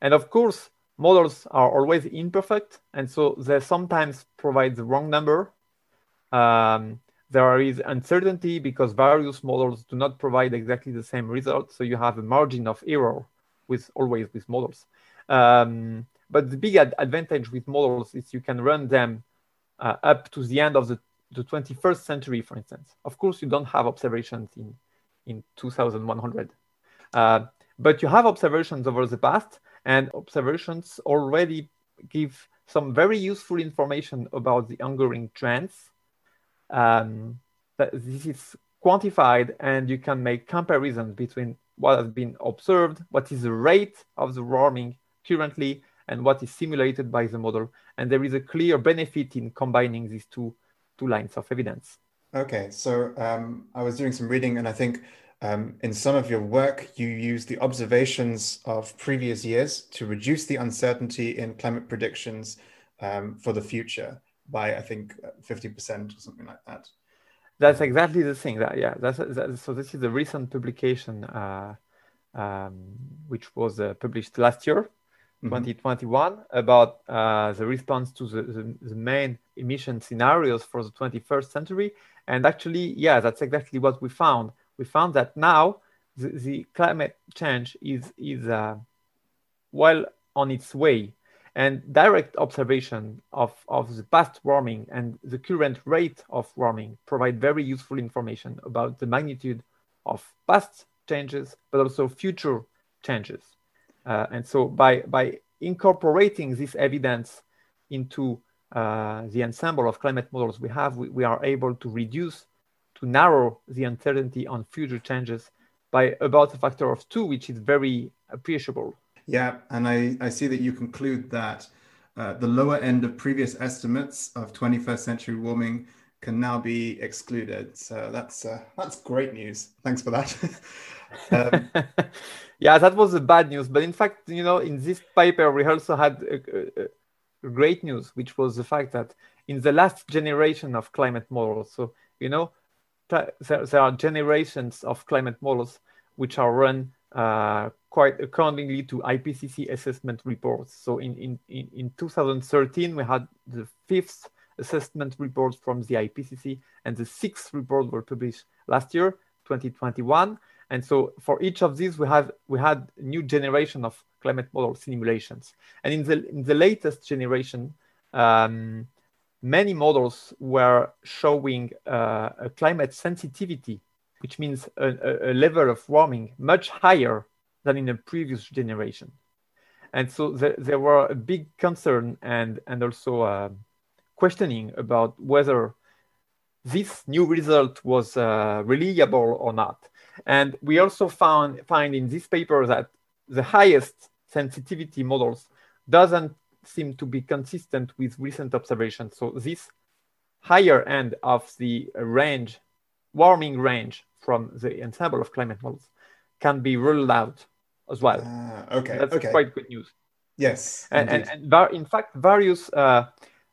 And of course, models are always imperfect, and so they sometimes provide the wrong number. Um, there is uncertainty because various models do not provide exactly the same result, so you have a margin of error with always with models. Um, but the big ad advantage with models is you can run them uh, up to the end of the, the 21st century, for instance. Of course, you don't have observations in, in 2100, uh, but you have observations over the past, and observations already give some very useful information about the ongoing trends. Um, this is quantified and you can make comparisons between what has been observed, what is the rate of the warming currently, and what is simulated by the model. And there is a clear benefit in combining these two, two lines of evidence. Okay, so um, I was doing some reading and I think um, in some of your work, you use the observations of previous years to reduce the uncertainty in climate predictions um, for the future by, I think, 50% or something like that. That's exactly the thing. That yeah. That's, that's so. This is a recent publication, uh, um, which was uh, published last year, mm-hmm. 2021, about uh, the response to the, the, the main emission scenarios for the 21st century. And actually, yeah, that's exactly what we found we found that now the, the climate change is is uh, well on its way and direct observation of, of the past warming and the current rate of warming provide very useful information about the magnitude of past changes but also future changes uh, and so by by incorporating this evidence into uh, the ensemble of climate models we have we, we are able to reduce to narrow the uncertainty on future changes by about a factor of two, which is very appreciable. Yeah, and I, I see that you conclude that uh, the lower end of previous estimates of 21st century warming can now be excluded. So that's uh, that's great news. Thanks for that. um, yeah, that was the bad news. But in fact, you know, in this paper, we also had a, a, a great news, which was the fact that in the last generation of climate models, so you know, there, there are generations of climate models which are run uh, quite accordingly to IPCC assessment reports. So in, in, in 2013, we had the fifth assessment report from the IPCC, and the sixth report were published last year, 2021. And so for each of these, we have we had new generation of climate model simulations. And in the in the latest generation, um, many models were showing uh, a climate sensitivity, which means a, a, level of warming much higher than in a previous generation. And so there, there were a big concern and, and also uh, questioning about whether this new result was uh, reliable or not. And we also found find in this paper that the highest sensitivity models doesn't seem to be consistent with recent observations. So this higher end of the range, warming range from the ensemble of climate models can be ruled out as well. Uh, okay. That's okay. quite good news. Yes. And, and, and, in fact, various uh,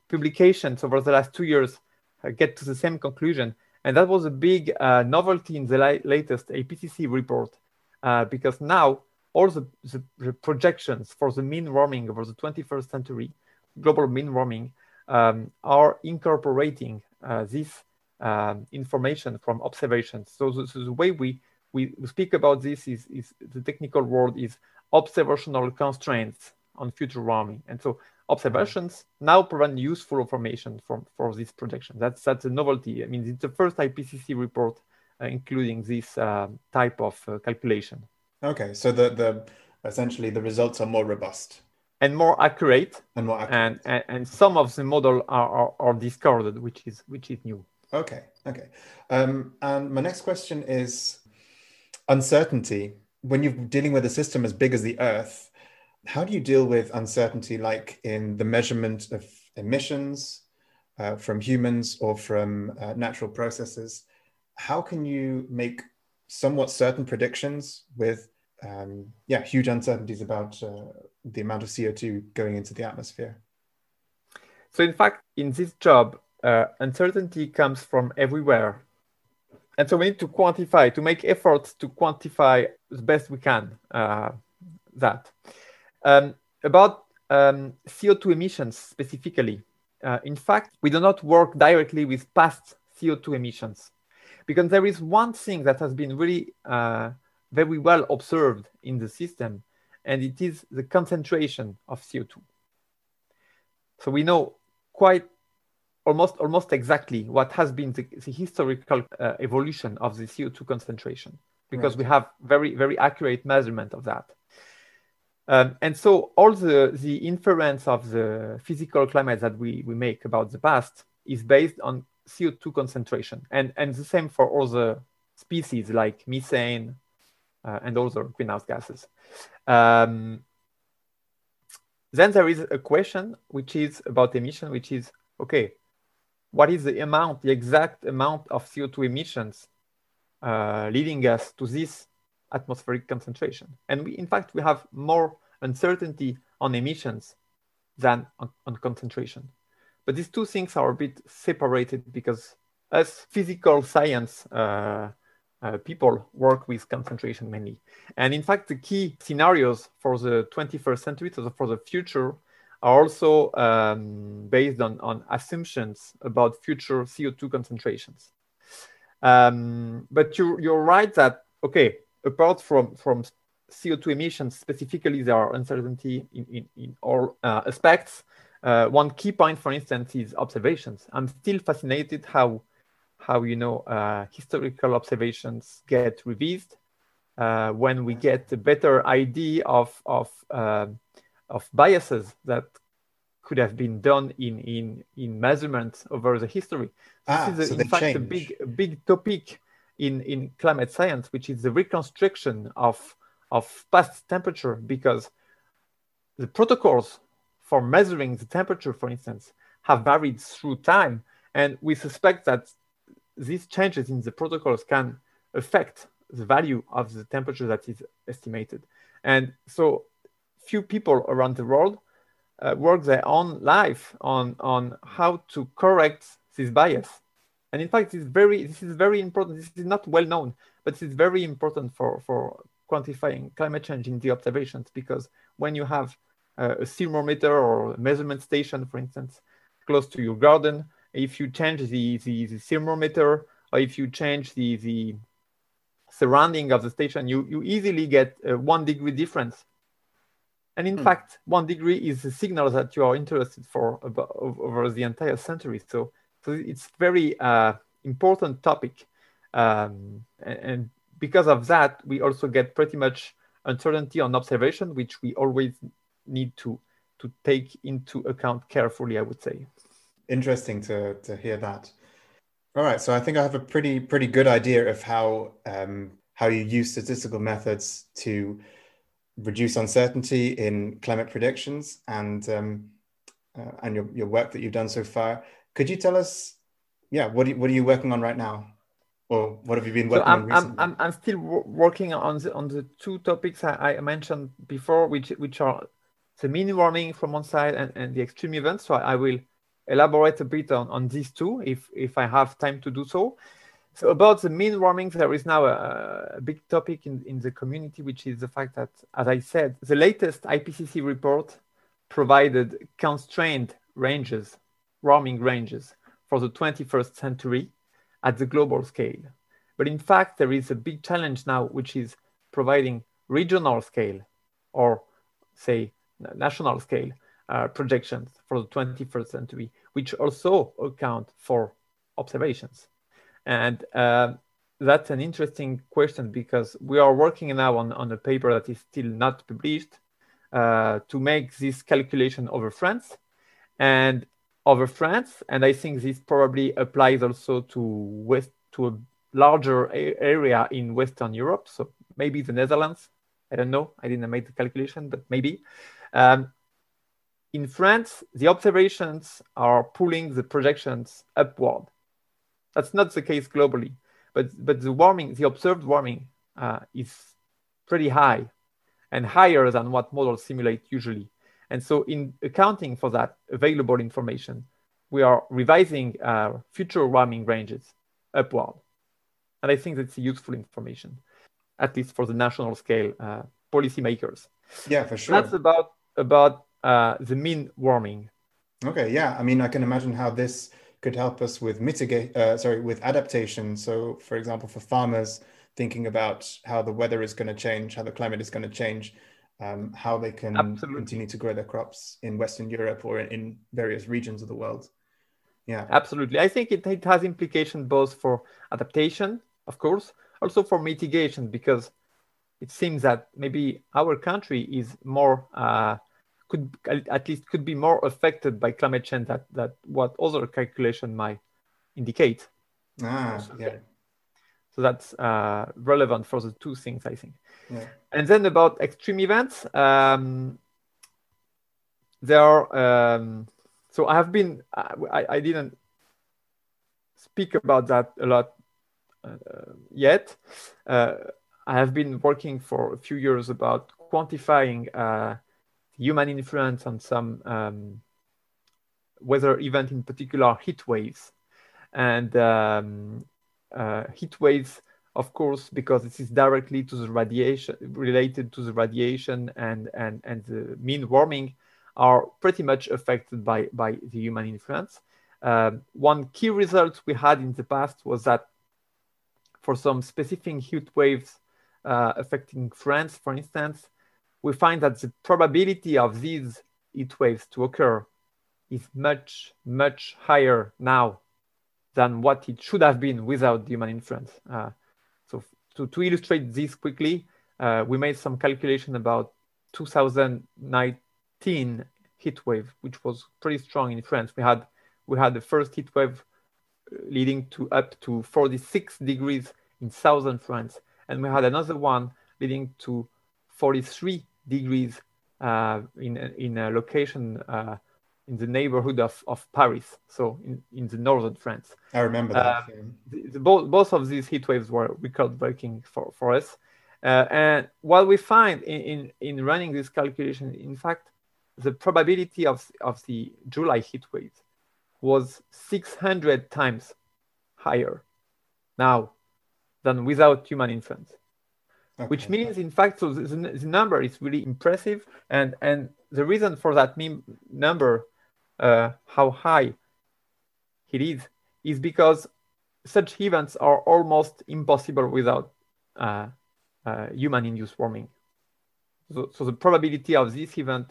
publications over the last two years uh, get to the same conclusion. And that was a big uh, novelty in the latest IPCC report uh, because now all the, the, the, projections for the mean warming over the 21st century, global mean warming, um, are incorporating uh, this um, information from observations. So the, so the, way we, we speak about this is, is the technical word is observational constraints on future warming. And so observations now provide useful information from, for this projection. That's, that's a novelty. I mean, it's the first IPCC report uh, including this uh, type of uh, calculation. Okay, so the the essentially the results are more robust and more accurate, and more accurate. And, and, and some of the model are, are, are discarded, which is which is new. Okay, okay. Um, and my next question is uncertainty. When you're dealing with a system as big as the Earth, how do you deal with uncertainty, like in the measurement of emissions uh, from humans or from uh, natural processes? How can you make somewhat certain predictions with um, yeah huge uncertainties about uh, the amount of CO2 going into the atmosphere. So in fact, in this job, uh, uncertainty comes from everywhere. And so we need to quantify, to make efforts to quantify as best we can uh, that. Um, about um, CO2 emissions specifically, uh, in fact, we do not work directly with past CO2 emissions because there is one thing that has been really uh, very well observed in the system, and it is the concentration of CO2. So we know quite almost almost exactly what has been the, the historical uh, evolution of the CO2 concentration because right. we have very very accurate measurement of that. Um, and so all the, the inference of the physical climate that we, we make about the past is based on CO2 concentration. And, and the same for other species like methane uh, and other greenhouse gases. Um, then there is a question which is about emission, which is, okay, what is the amount, the exact amount of CO2 emissions uh, leading us to this atmospheric concentration? And we, in fact, we have more uncertainty on emissions than on, on concentration. But these two things are a bit separated because as physical science uh, uh, people work with concentration mainly. And in fact, the key scenarios for the 21st century, so for the future, are also um, based on, on assumptions about future CO2 concentrations. Um, but you're, you're right that, okay, apart from, from CO2 emissions, specifically, there are uncertainty in, in, in all uh, aspects. Uh, one key point, for instance, is observations. I'm still fascinated how how you know uh, historical observations get revised uh, when we get a better idea of of uh, of biases that could have been done in in in measurements over the history. Ah, this is so in fact a big a big topic in in climate science, which is the reconstruction of of past temperature because the protocols for measuring the temperature, for instance, have varied through time, and we suspect that these changes in the protocols can affect the value of the temperature that is estimated. And so few people around the world uh, work their own life on, on how to correct this bias. And in fact, it's very, this is very important. This is not well known, but it's very important for, for quantifying climate change in the observations because when you have uh, a thermometer or a measurement station, for instance, close to your garden, if you change the, the, the thermometer or if you change the, the surrounding of the station, you, you easily get a one degree difference. And in Hmm. fact, one degree is a signal that you are interested for about, over the entire century. So, so it's very uh, important topic. Um, and, and because of that, we also get pretty much uncertainty on observation, which we always need to, to take into account carefully, I would say. Interesting to to hear that. All right, so I think I have a pretty pretty good idea of how um, how you use statistical methods to reduce uncertainty in climate predictions and um, uh, and your, your work that you've done so far. Could you tell us, yeah, what are, you- what are you working on right now, or what have you been working on I'm, I'm, recently? I'm, I'm still working on the, on the two topics I, I mentioned before, which, which are the mean warming from one side and, and the extreme events. So I will elaborate a bit on, on these two if, if I have time to do so. So about the mean warming, there is now a, a big topic in, in the community, which is the fact that, as I said, the latest IPCC report provided constrained ranges, warming ranges for the 21st century at the global scale. But in fact, there is a big challenge now, which is providing regional scale or say national scale uh, projections for the 21st century, which also account for observations. And uh, that's an interesting question because we are working now on, on a paper that is still not published uh, to make this calculation over France and over France. And I think this probably applies also to west to a larger a- area in Western Europe. So maybe the Netherlands. I don't know. I didn't make the calculation, but maybe. Um, in France, the observations are pulling the projections upward. That's not the case globally, but but the warming, the observed warming, uh, is pretty high, and higher than what models simulate usually. And so, in accounting for that available information, we are revising our future warming ranges upward. And I think that's useful information, at least for the national scale uh, policymakers. yeah, for sure. That's about about uh, the mean warming. Okay, yeah. I mean, I can imagine how this could help us with mitigate, uh, sorry, with adaptation. So, for example, for farmers thinking about how the weather is going to change, how the climate is going to change, um, how they can Absolutely. continue to grow their crops in Western Europe or in, in various regions of the world. Yeah, Absolutely. I think it, it has implications both for adaptation, of course, also for mitigation, because it seems that maybe our country is more uh, could at least could be more affected by climate change that that what other calculation might indicate. Ah, yeah. So that's uh, relevant for the two things, I think. Yeah. And then about extreme events, um, there are. Um, so I have been. I, I didn't speak about that a lot uh, yet. Uh, I have been working for a few years about quantifying uh, human influence on some um, weather event, in particular heat waves. And um, uh, heat waves, of course, because this is directly to the radiation related to the radiation and, and, and the mean warming, are pretty much affected by, by the human influence. Uh, one key result we had in the past was that for some specific heat waves uh, affecting France, for instance, we find that the probability of these heat waves to occur is much, much higher now than what it should have been without human influence. Uh, so to, to illustrate this quickly, uh, we made some calculation about 2019 heat wave, which was pretty strong in France. We had we had the first heat wave uh, leading to up to 46 degrees in southern France, and we had another one leading to 43 degrees uh, in in a location uh, in the neighborhood of, of Paris, so in, in the northern France. I remember that. Uh, the, the, both, both of these heat waves were record breaking for, for us. Uh, and what we find in, in, in running this calculation, in fact, the probability of, of the July heat wave was 600 times higher now than without human influence. Okay. Which means, in fact, so the, the, number is really impressive. And, and the reason for that number uh, how high it is is because such events are almost impossible without uh, uh, human-induced warming. So, so, the probability of this event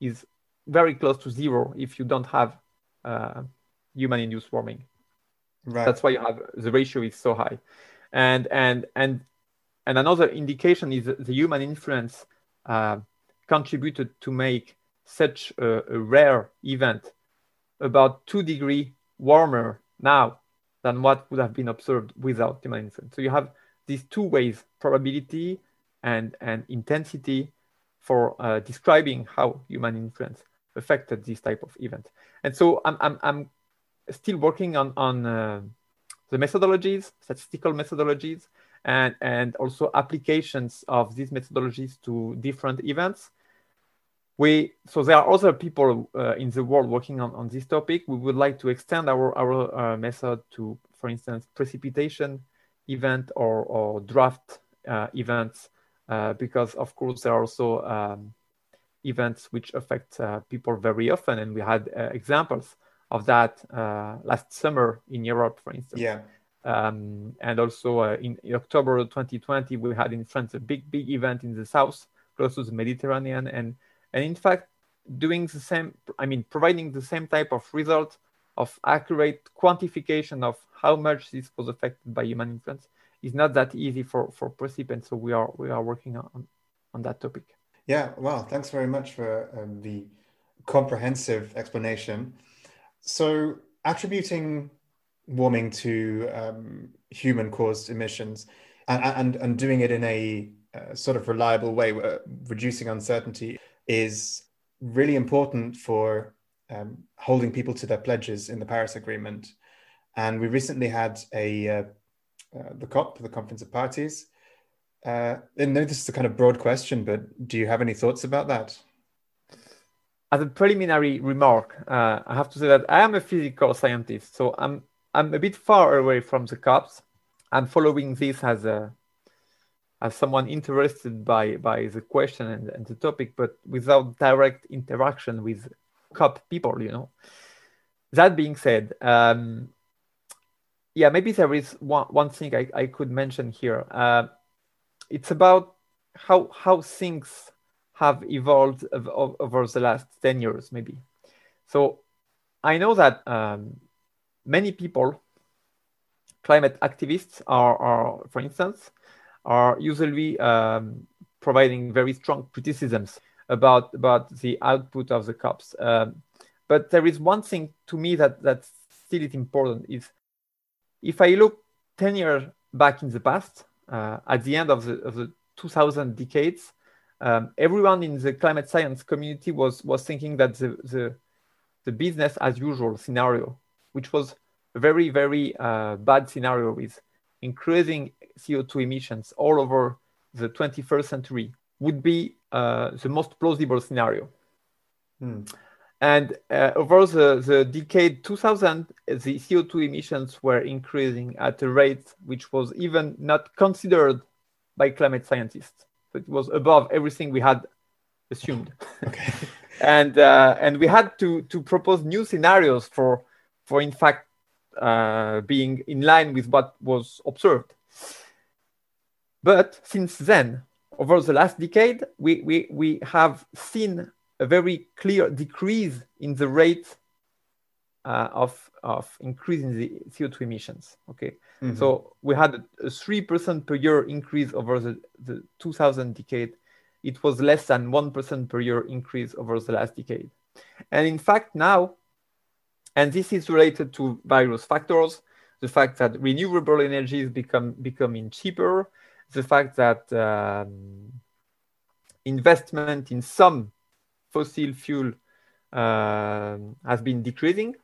is very close to zero if you don't have uh, human-induced warming. Right. That's why you have the ratio is so high, and and and and another indication is the human influence uh, contributed to make such a, a rare event about two degree warmer now than what would have been observed without human influence. So you have these two ways, probability and, and intensity for uh, describing how human influence affected this type of event. And so I'm, I'm, I'm still working on, on uh, the methodologies, statistical methodologies, and, and also applications of these methodologies to different events. We so there are other people uh, in the world working on, on this topic. We would like to extend our our uh, method to for instance precipitation event or or draft uh, events uh, because of course there are also um, events which affect uh, people very often. And we had uh, examples of that last summer in europe for instance. Yeah um, and also in, in october 2020 we had in france a big big event in the south close to the mediterranean and and in fact, doing the same, I mean, providing the same type of result of accurate quantification of how much this was affected by human influence is not that easy for, for participants. So we are, we are working on, on that topic. Yeah, well, thanks very much for um, the comprehensive explanation. So attributing warming to um, human caused emissions and, and, and doing it in a uh, sort of reliable way, uh, reducing uncertainty is really important for um, holding people to their pledges in the Paris Agreement. And we recently had a uh, uh, the COP, the Conference of Parties. Uh, and know this is a kind of broad question, but do you have any thoughts about that? As a preliminary remark, uh, I have to say that I am a physical scientist, so I'm I'm a bit far away from the COPs. I'm following this as a as someone interested by by the question and, and the topic, but without direct interaction with COP people, you know. That being said, um, yeah, maybe there is one, one thing I, I could mention here. Uh, it's about how how things have evolved over the last 10 years, maybe. So I know that um, many people, climate activists are, are, for instance, are usually um, providing very strong criticisms about about the output of the COPs. Um, but there is one thing to me that that still is important is if I look 10 years back in the past, uh, at the end of the, of the 2000 decades, um, everyone in the climate science community was was thinking that the, the the business as usual scenario, which was a very very uh, bad scenario with increasing CO2 emissions all over the 21st century, would be uh, the most plausible scenario. Hmm. And uh, over the, the decade 2000, the CO2 emissions were increasing at a rate which was even not considered by climate scientists. So it was above everything we had assumed. Okay. and uh, and we had to to propose new scenarios for for in fact uh, being in line with what was observed. But since then, over the last decade, we, we, we have seen a very clear decrease in the rate uh, of, of increasing the CO2 emissions. Okay, Mhm. so we had a three percent per year increase over the, the 2000 decade. It was less than one percent per year increase over the last decade, and in fact now, and this is related to various factors: the fact that renewable energies become becoming cheaper, the fact that um, investment in some fossil fuel um has been decreasing,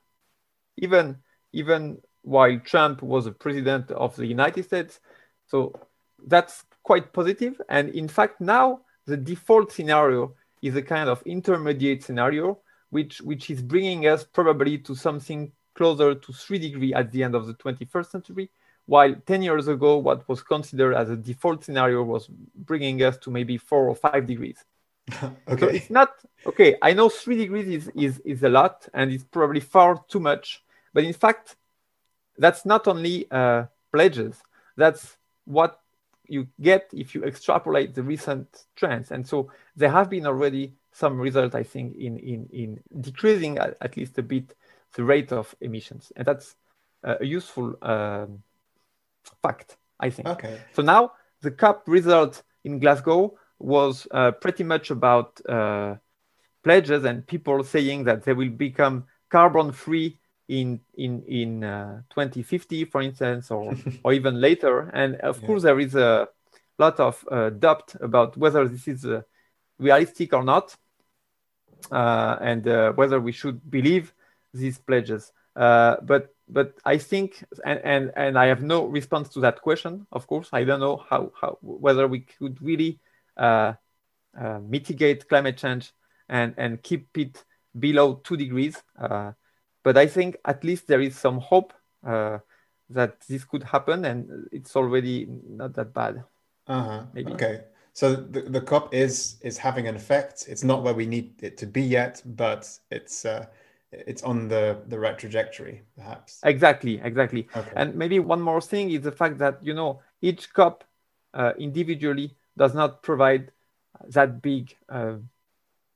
even even while Trump was the president of the United States. So that's quite positive. And in fact, now the default scenario is a kind of intermediate scenario, which which is bringing us probably to something closer to three degree at the end of the 21st century. While 10 years ago, what was considered as a default scenario was bringing us to maybe four or five degrees. okay. So it's not okay. I know three degrees is, is, is a lot and it's probably far too much. But in fact, that's not only uh, pledges, that's what you get if you extrapolate the recent trends. And so there have been already some result, I think, in, in, in decreasing at, at least a bit the rate of emissions. And that's a useful um, fact, I think. Okay. So now the COP result in Glasgow was uh, pretty much about uh, pledges and people saying that they will become carbon free in in in uh, 2050, for instance, or or even later. And of Yeah. course, there is a lot of uh, doubt about whether this is uh, realistic or not, uh, and uh, whether we should believe these pledges. Uh, but but I think, and, and and I have no response to that question. Of course, I don't know how how whether we could really uh, uh, mitigate climate change and and keep it below two degrees. Uh, but I think at least there is some hope uh, that this could happen, and it's already not that bad. Uh-huh. Maybe. Okay. So the, the COP is is having an effect. It's not where we need it to be yet, but it's uh, it's on the the right trajectory, perhaps. Exactly, exactly. Okay. And maybe one more thing is the fact that you know each COP uh, individually does not provide that big uh,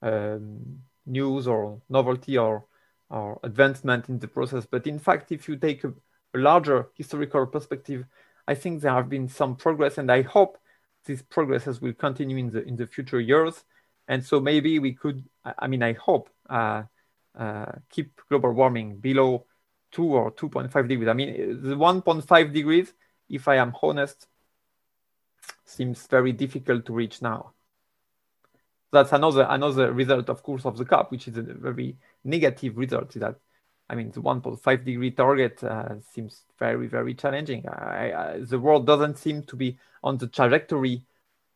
um, news or novelty or or advancement in the process. But in fact, if you take a, a larger historical perspective, I think there have been some progress, and I hope these progresses will continue in the in the future years. And so maybe we could, I mean, I hope uh, uh, keep global warming below two or 2.5 degrees. I mean, the 1.5 degrees, if I am honest, seems very difficult to reach now. That's another another result, of course, of the COP, which is a very negative result. Is that I mean, the 1.5 degree target uh, seems very very challenging. I, I, the world doesn't seem to be on the trajectory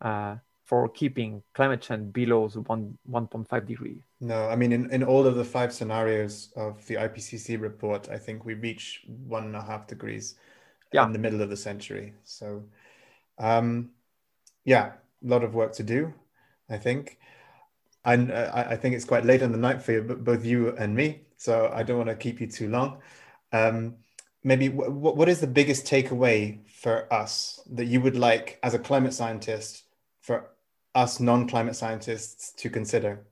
uh, for keeping climate change below the one 1.5 degree. No, I mean, in, in all of the five scenarios of the IPCC report, I think we reach one and a half degrees Yeah. in the middle of the century. So, um, yeah, a lot of work to do, I think. Uh, I, I think it's quite late in the night for you, both you and me. So I don't want to keep you too long. Um, maybe w- what is the biggest takeaway for us that you would like as a climate scientist for us non-climate scientists to consider?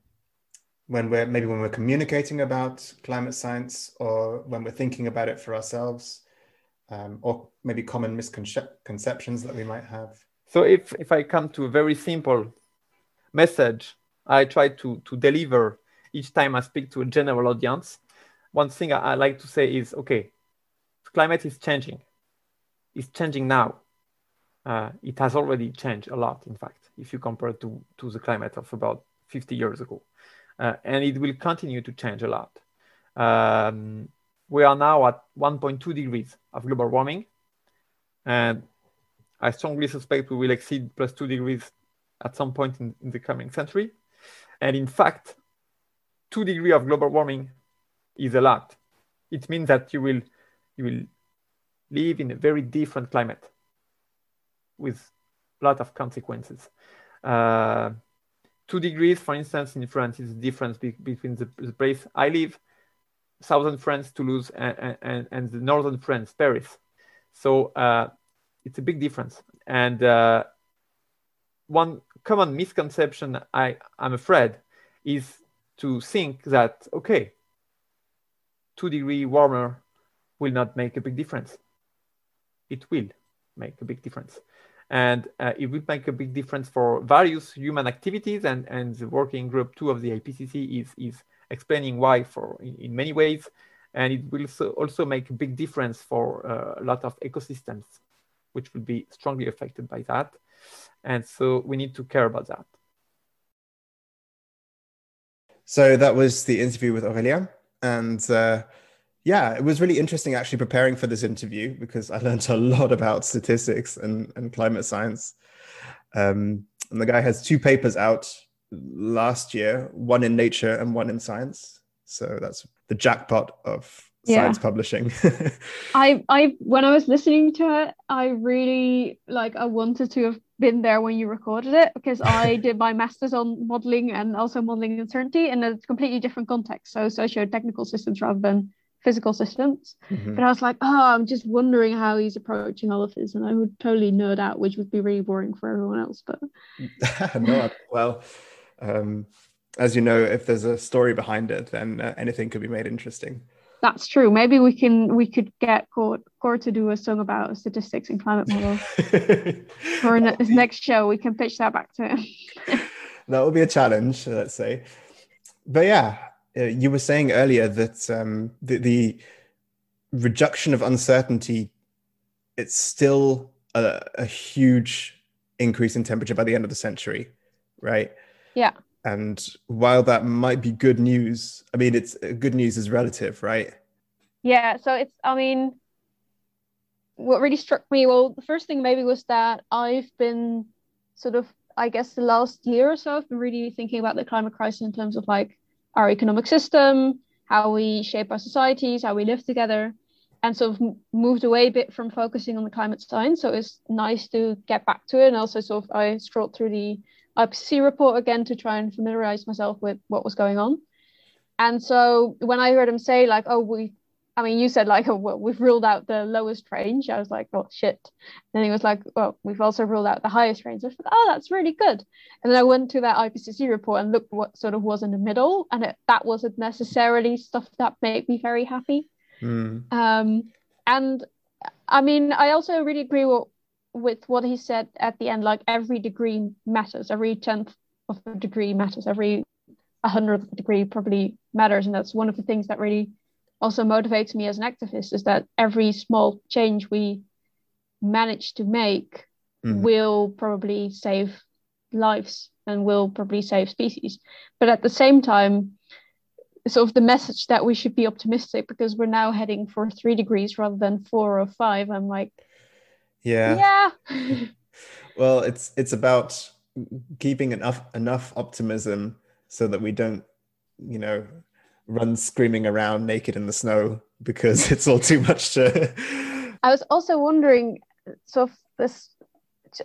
when we're maybe when we're communicating about climate science or when we're thinking about it for ourselves um, or maybe common misconceptions that we might have So if, if I come to a very simple message, I try to, to deliver each time I speak to a general audience. One thing I, I like to say is, okay, climate is changing. It's changing now. Uh, it has already changed a lot, in fact, if you compare to, to the climate of about 50 years ago. Uh, and it will continue to change a lot. Um, we are now at 1.2 degrees of global warming. And I strongly suspect we will exceed plus two degrees at some point in, in the coming century. And in fact, two degrees of global warming is a lot. It means that you will you will live in a very different climate with a lot of consequences. Uh, two degrees, for instance, in France is the difference be between the, the, place I live, southern France, Toulouse, and, and, and the northern France, Paris. So uh, it's a big difference. And uh, one common misconception I, I'm afraid is to think that, okay, two degree warmer will not make a big difference. It will make a big difference. And uh, it will make a big difference for various human activities. And, and the working group two of the IPCC is, is explaining why for in, in many ways. And it will so also make a big difference for uh, a lot of ecosystems, which will be strongly affected by that. And so we need to care about that. So that was the interview with Aurelia. And uh, yeah, it was really interesting actually preparing for this interview because I learned a lot about statistics and, and climate science. Um, and the guy has two papers out last year, one in Nature and one in Science. So that's the jackpot of yeah. science publishing. I I when I was listening to it, I really like I wanted to have been there when you recorded it because I did my masters on modeling and also modeling uncertainty in a completely different context. So socio-technical systems rather than physical systems. Mm-hmm. But I was like, oh, I'm just wondering how he's approaching all of this, and I would totally nerd out, which would be really boring for everyone else. But no, well, um, as you know, if there's a story behind it, then uh, anything could be made interesting. That's true. Maybe we can we could get Cor, Cor to do a song about statistics and climate models. For his next show, we can pitch that back to him. that will be a challenge, let's say. But yeah, uh, you were saying earlier that um, the, the reduction of uncertainty it's still a, a huge increase in temperature by the end of the century, right? Yeah. And while that might be good news, I mean, it's uh, good news is relative, right? Yeah. So it's, I mean, what really struck me, well, the first thing maybe was that I've been sort of, I guess, the last year or so, I've been really thinking about the climate crisis in terms of like our economic system, how we shape our societies, how we live together, and sort of moved away a bit from focusing on the climate science. So it's nice to get back to it. And also, sort of, I scrolled through the IPCC report again to try and familiarize myself with what was going on. And so when I heard him say like, oh, we, I mean, you said like, oh, well, we've ruled out the lowest range. I was like, oh shit. And he was like, well, we've also ruled out the highest range. I was like, oh, that's really good. And then I went to that IPCC report and looked what sort of was in the middle, and it, that wasn't necessarily stuff that made me very happy. Mm. Um, and I mean, I also really agree with with what he said at the end, like every degree matters, every tenth of a degree matters, every a hundredth degree probably matters, and that's one of the things that really also motivates me as an activist is that every small change we manage to make mm. will probably save lives and will probably save species. But at the same time, sort of the message that we should be optimistic because we're now heading for three degrees rather than four or five. I'm like, yeah. Yeah. well, it's it's about keeping enough enough optimism so that we don't, you know, run screaming around naked in the snow because it's all too much to I was also wondering so this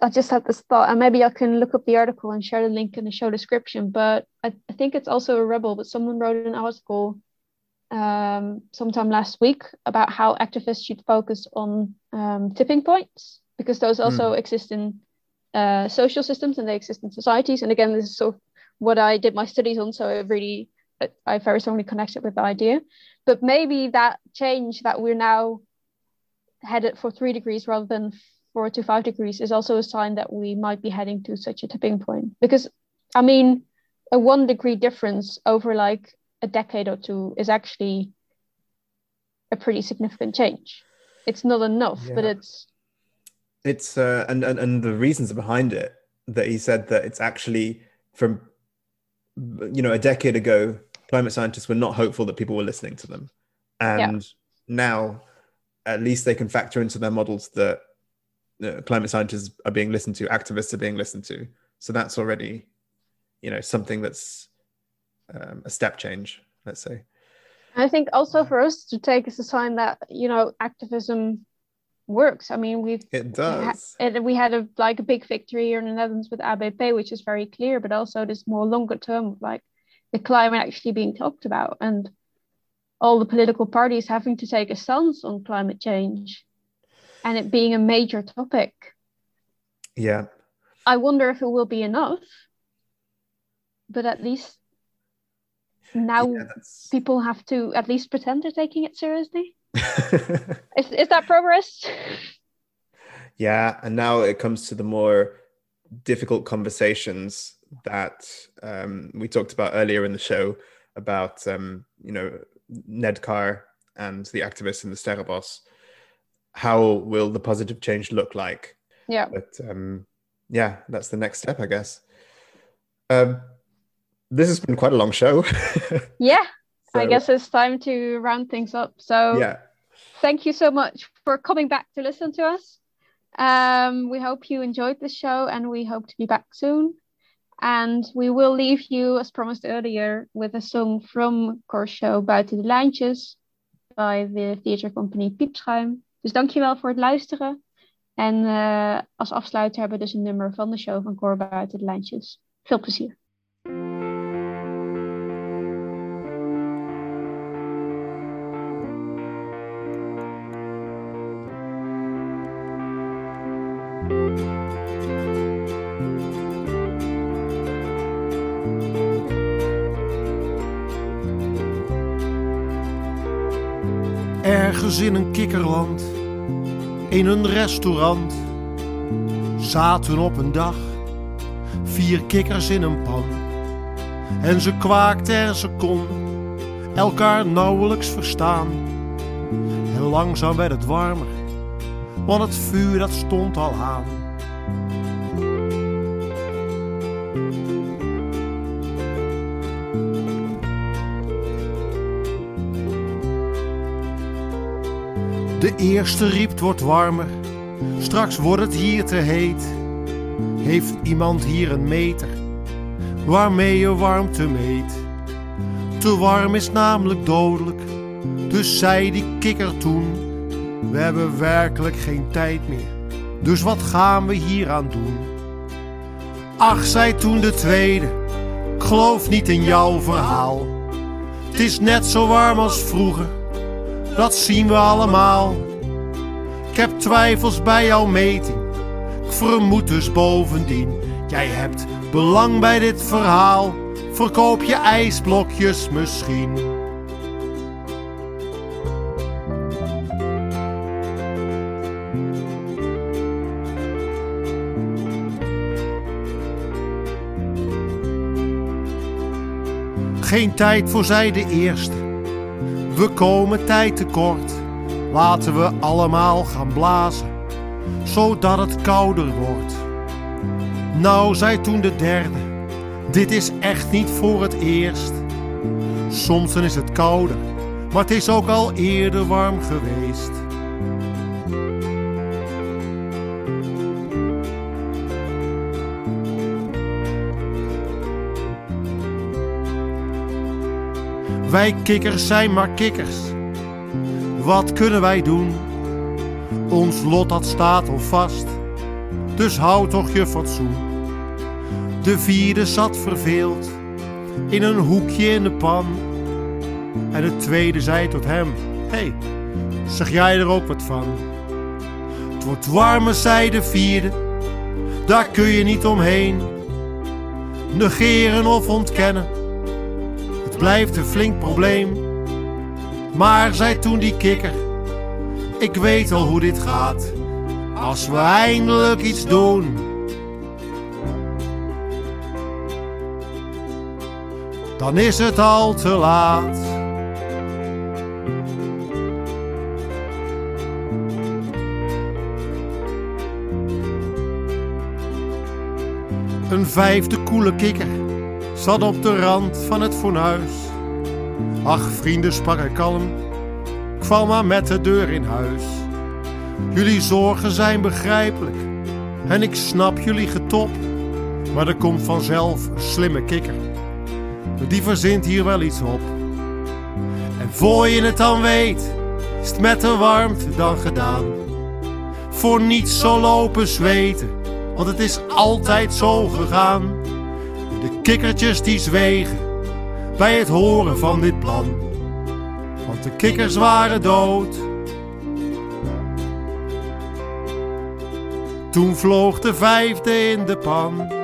I just had this thought, and maybe I can look up the article and share the link in the show description. But I, I think it's also a rebel, but someone wrote an article um, sometime last week about how activists should focus on um, tipping points because those also mm. exist in uh, social systems and they exist in societies. And again, this is sort of what I did my studies on, so I really I very strongly connected with the idea. But maybe that change that we're now headed for three degrees rather than four to five degrees is also a sign that we might be heading to such a tipping point. Because, I mean, a one degree difference over like a decade or two is actually a pretty significant change. It's not enough, but it's It's uh, and, and and the reasons behind it that he said that it's actually from you know a decade ago, climate scientists were not hopeful that people were listening to them, and now at least they can factor into their models that uh, climate scientists are being listened to, activists are being listened to. So that's already you know something that's um, a step change, let's say. I think also for us to take as a sign that you know activism works. I mean, we've It we ha- does. and we had a like a big victory here in the Netherlands with ABP, which is very clear, but also this more longer term, like the climate actually being talked about and all the political parties having to take a stance on climate change and it being a major topic. Yeah. I wonder if it will be enough, but at least now Yeah, people have to at least pretend they're taking it seriously. Is, is that progress? Yeah, and now it comes to the more difficult conversations that um, we talked about earlier in the show about um, you know Nedcar and the activists in the Sterrebos. How will the positive change look like? Yeah. But um, yeah, that's the next step, I guess. Um, this has been quite a long show. Yeah, I guess it's time to round things up. So yeah, thank you so much for coming back to listen to us. Um, we hope you enjoyed the show and we hope to be back soon. And we will leave you, as promised earlier, with a song from Core Show Buiten de Lijntjes by the theater company Piepschuim. Dus dankjewel voor het luisteren. En eh, als afsluiter hebben we dus een nummer van de show van Core Buiten de Lijntjes. Veel plezier. In een kikkerland, in een restaurant, zaten op een dag vier kikkers in een pan. En ze kwaakten en ze konden elkaar nauwelijks verstaan. En langzaam werd het warmer, want het vuur dat stond al aan. Eerste riep wordt warmer, straks wordt het hier te heet. Heeft iemand hier een meter waarmee je warmte meet? Te warm is namelijk dodelijk, dus zei die kikker toen: We hebben werkelijk geen tijd meer, dus wat gaan we hier aan doen? Ach, zei toen de tweede, ik geloof niet in jouw verhaal. Het is net zo warm als vroeger dat zien we allemaal. Twijfels bij jouw meting. Ik vermoed dus bovendien, jij hebt belang bij dit verhaal. Verkoop je ijsblokjes misschien. Geen tijd voor zij de eerste. We komen tijd tekort. Laten we allemaal gaan blazen, zodat het kouder wordt. Nou, zei toen de derde, dit is echt niet voor het eerst. Soms is het kouder, maar het is ook al eerder warm geweest. Wij kikkers zijn maar kikkers. Wat kunnen wij doen? Ons lot dat staat al vast, dus hou toch je fatsoen. De vierde zat verveeld in een hoekje in de pan. En de tweede zei tot hem: hey, zeg jij er ook wat van? Het wordt warmer, zei de vierde, daar kun je niet omheen. Negeren of ontkennen, het blijft een flink probleem. Maar zei toen die kikker: Ik weet al hoe dit gaat. als we eindelijk iets doen. Dan is het al te laat. Een vijfde koele kikker zat op de rand van het fornuis. Ach, vrienden, sprak hij kalm, val maar met de deur in huis. Jullie zorgen zijn begrijpelijk en ik snap jullie getop. Maar er komt vanzelf een slimme kikker, die verzint hier wel iets op. En voor je het dan weet, is het met de warmte dan gedaan. Voor niets zo lopen zweten, want het is altijd zo gegaan. De kikkertjes die zwegen bij het horen van dit plan. Want de kikkers waren dood. Toen vloog de vijfde in de pan.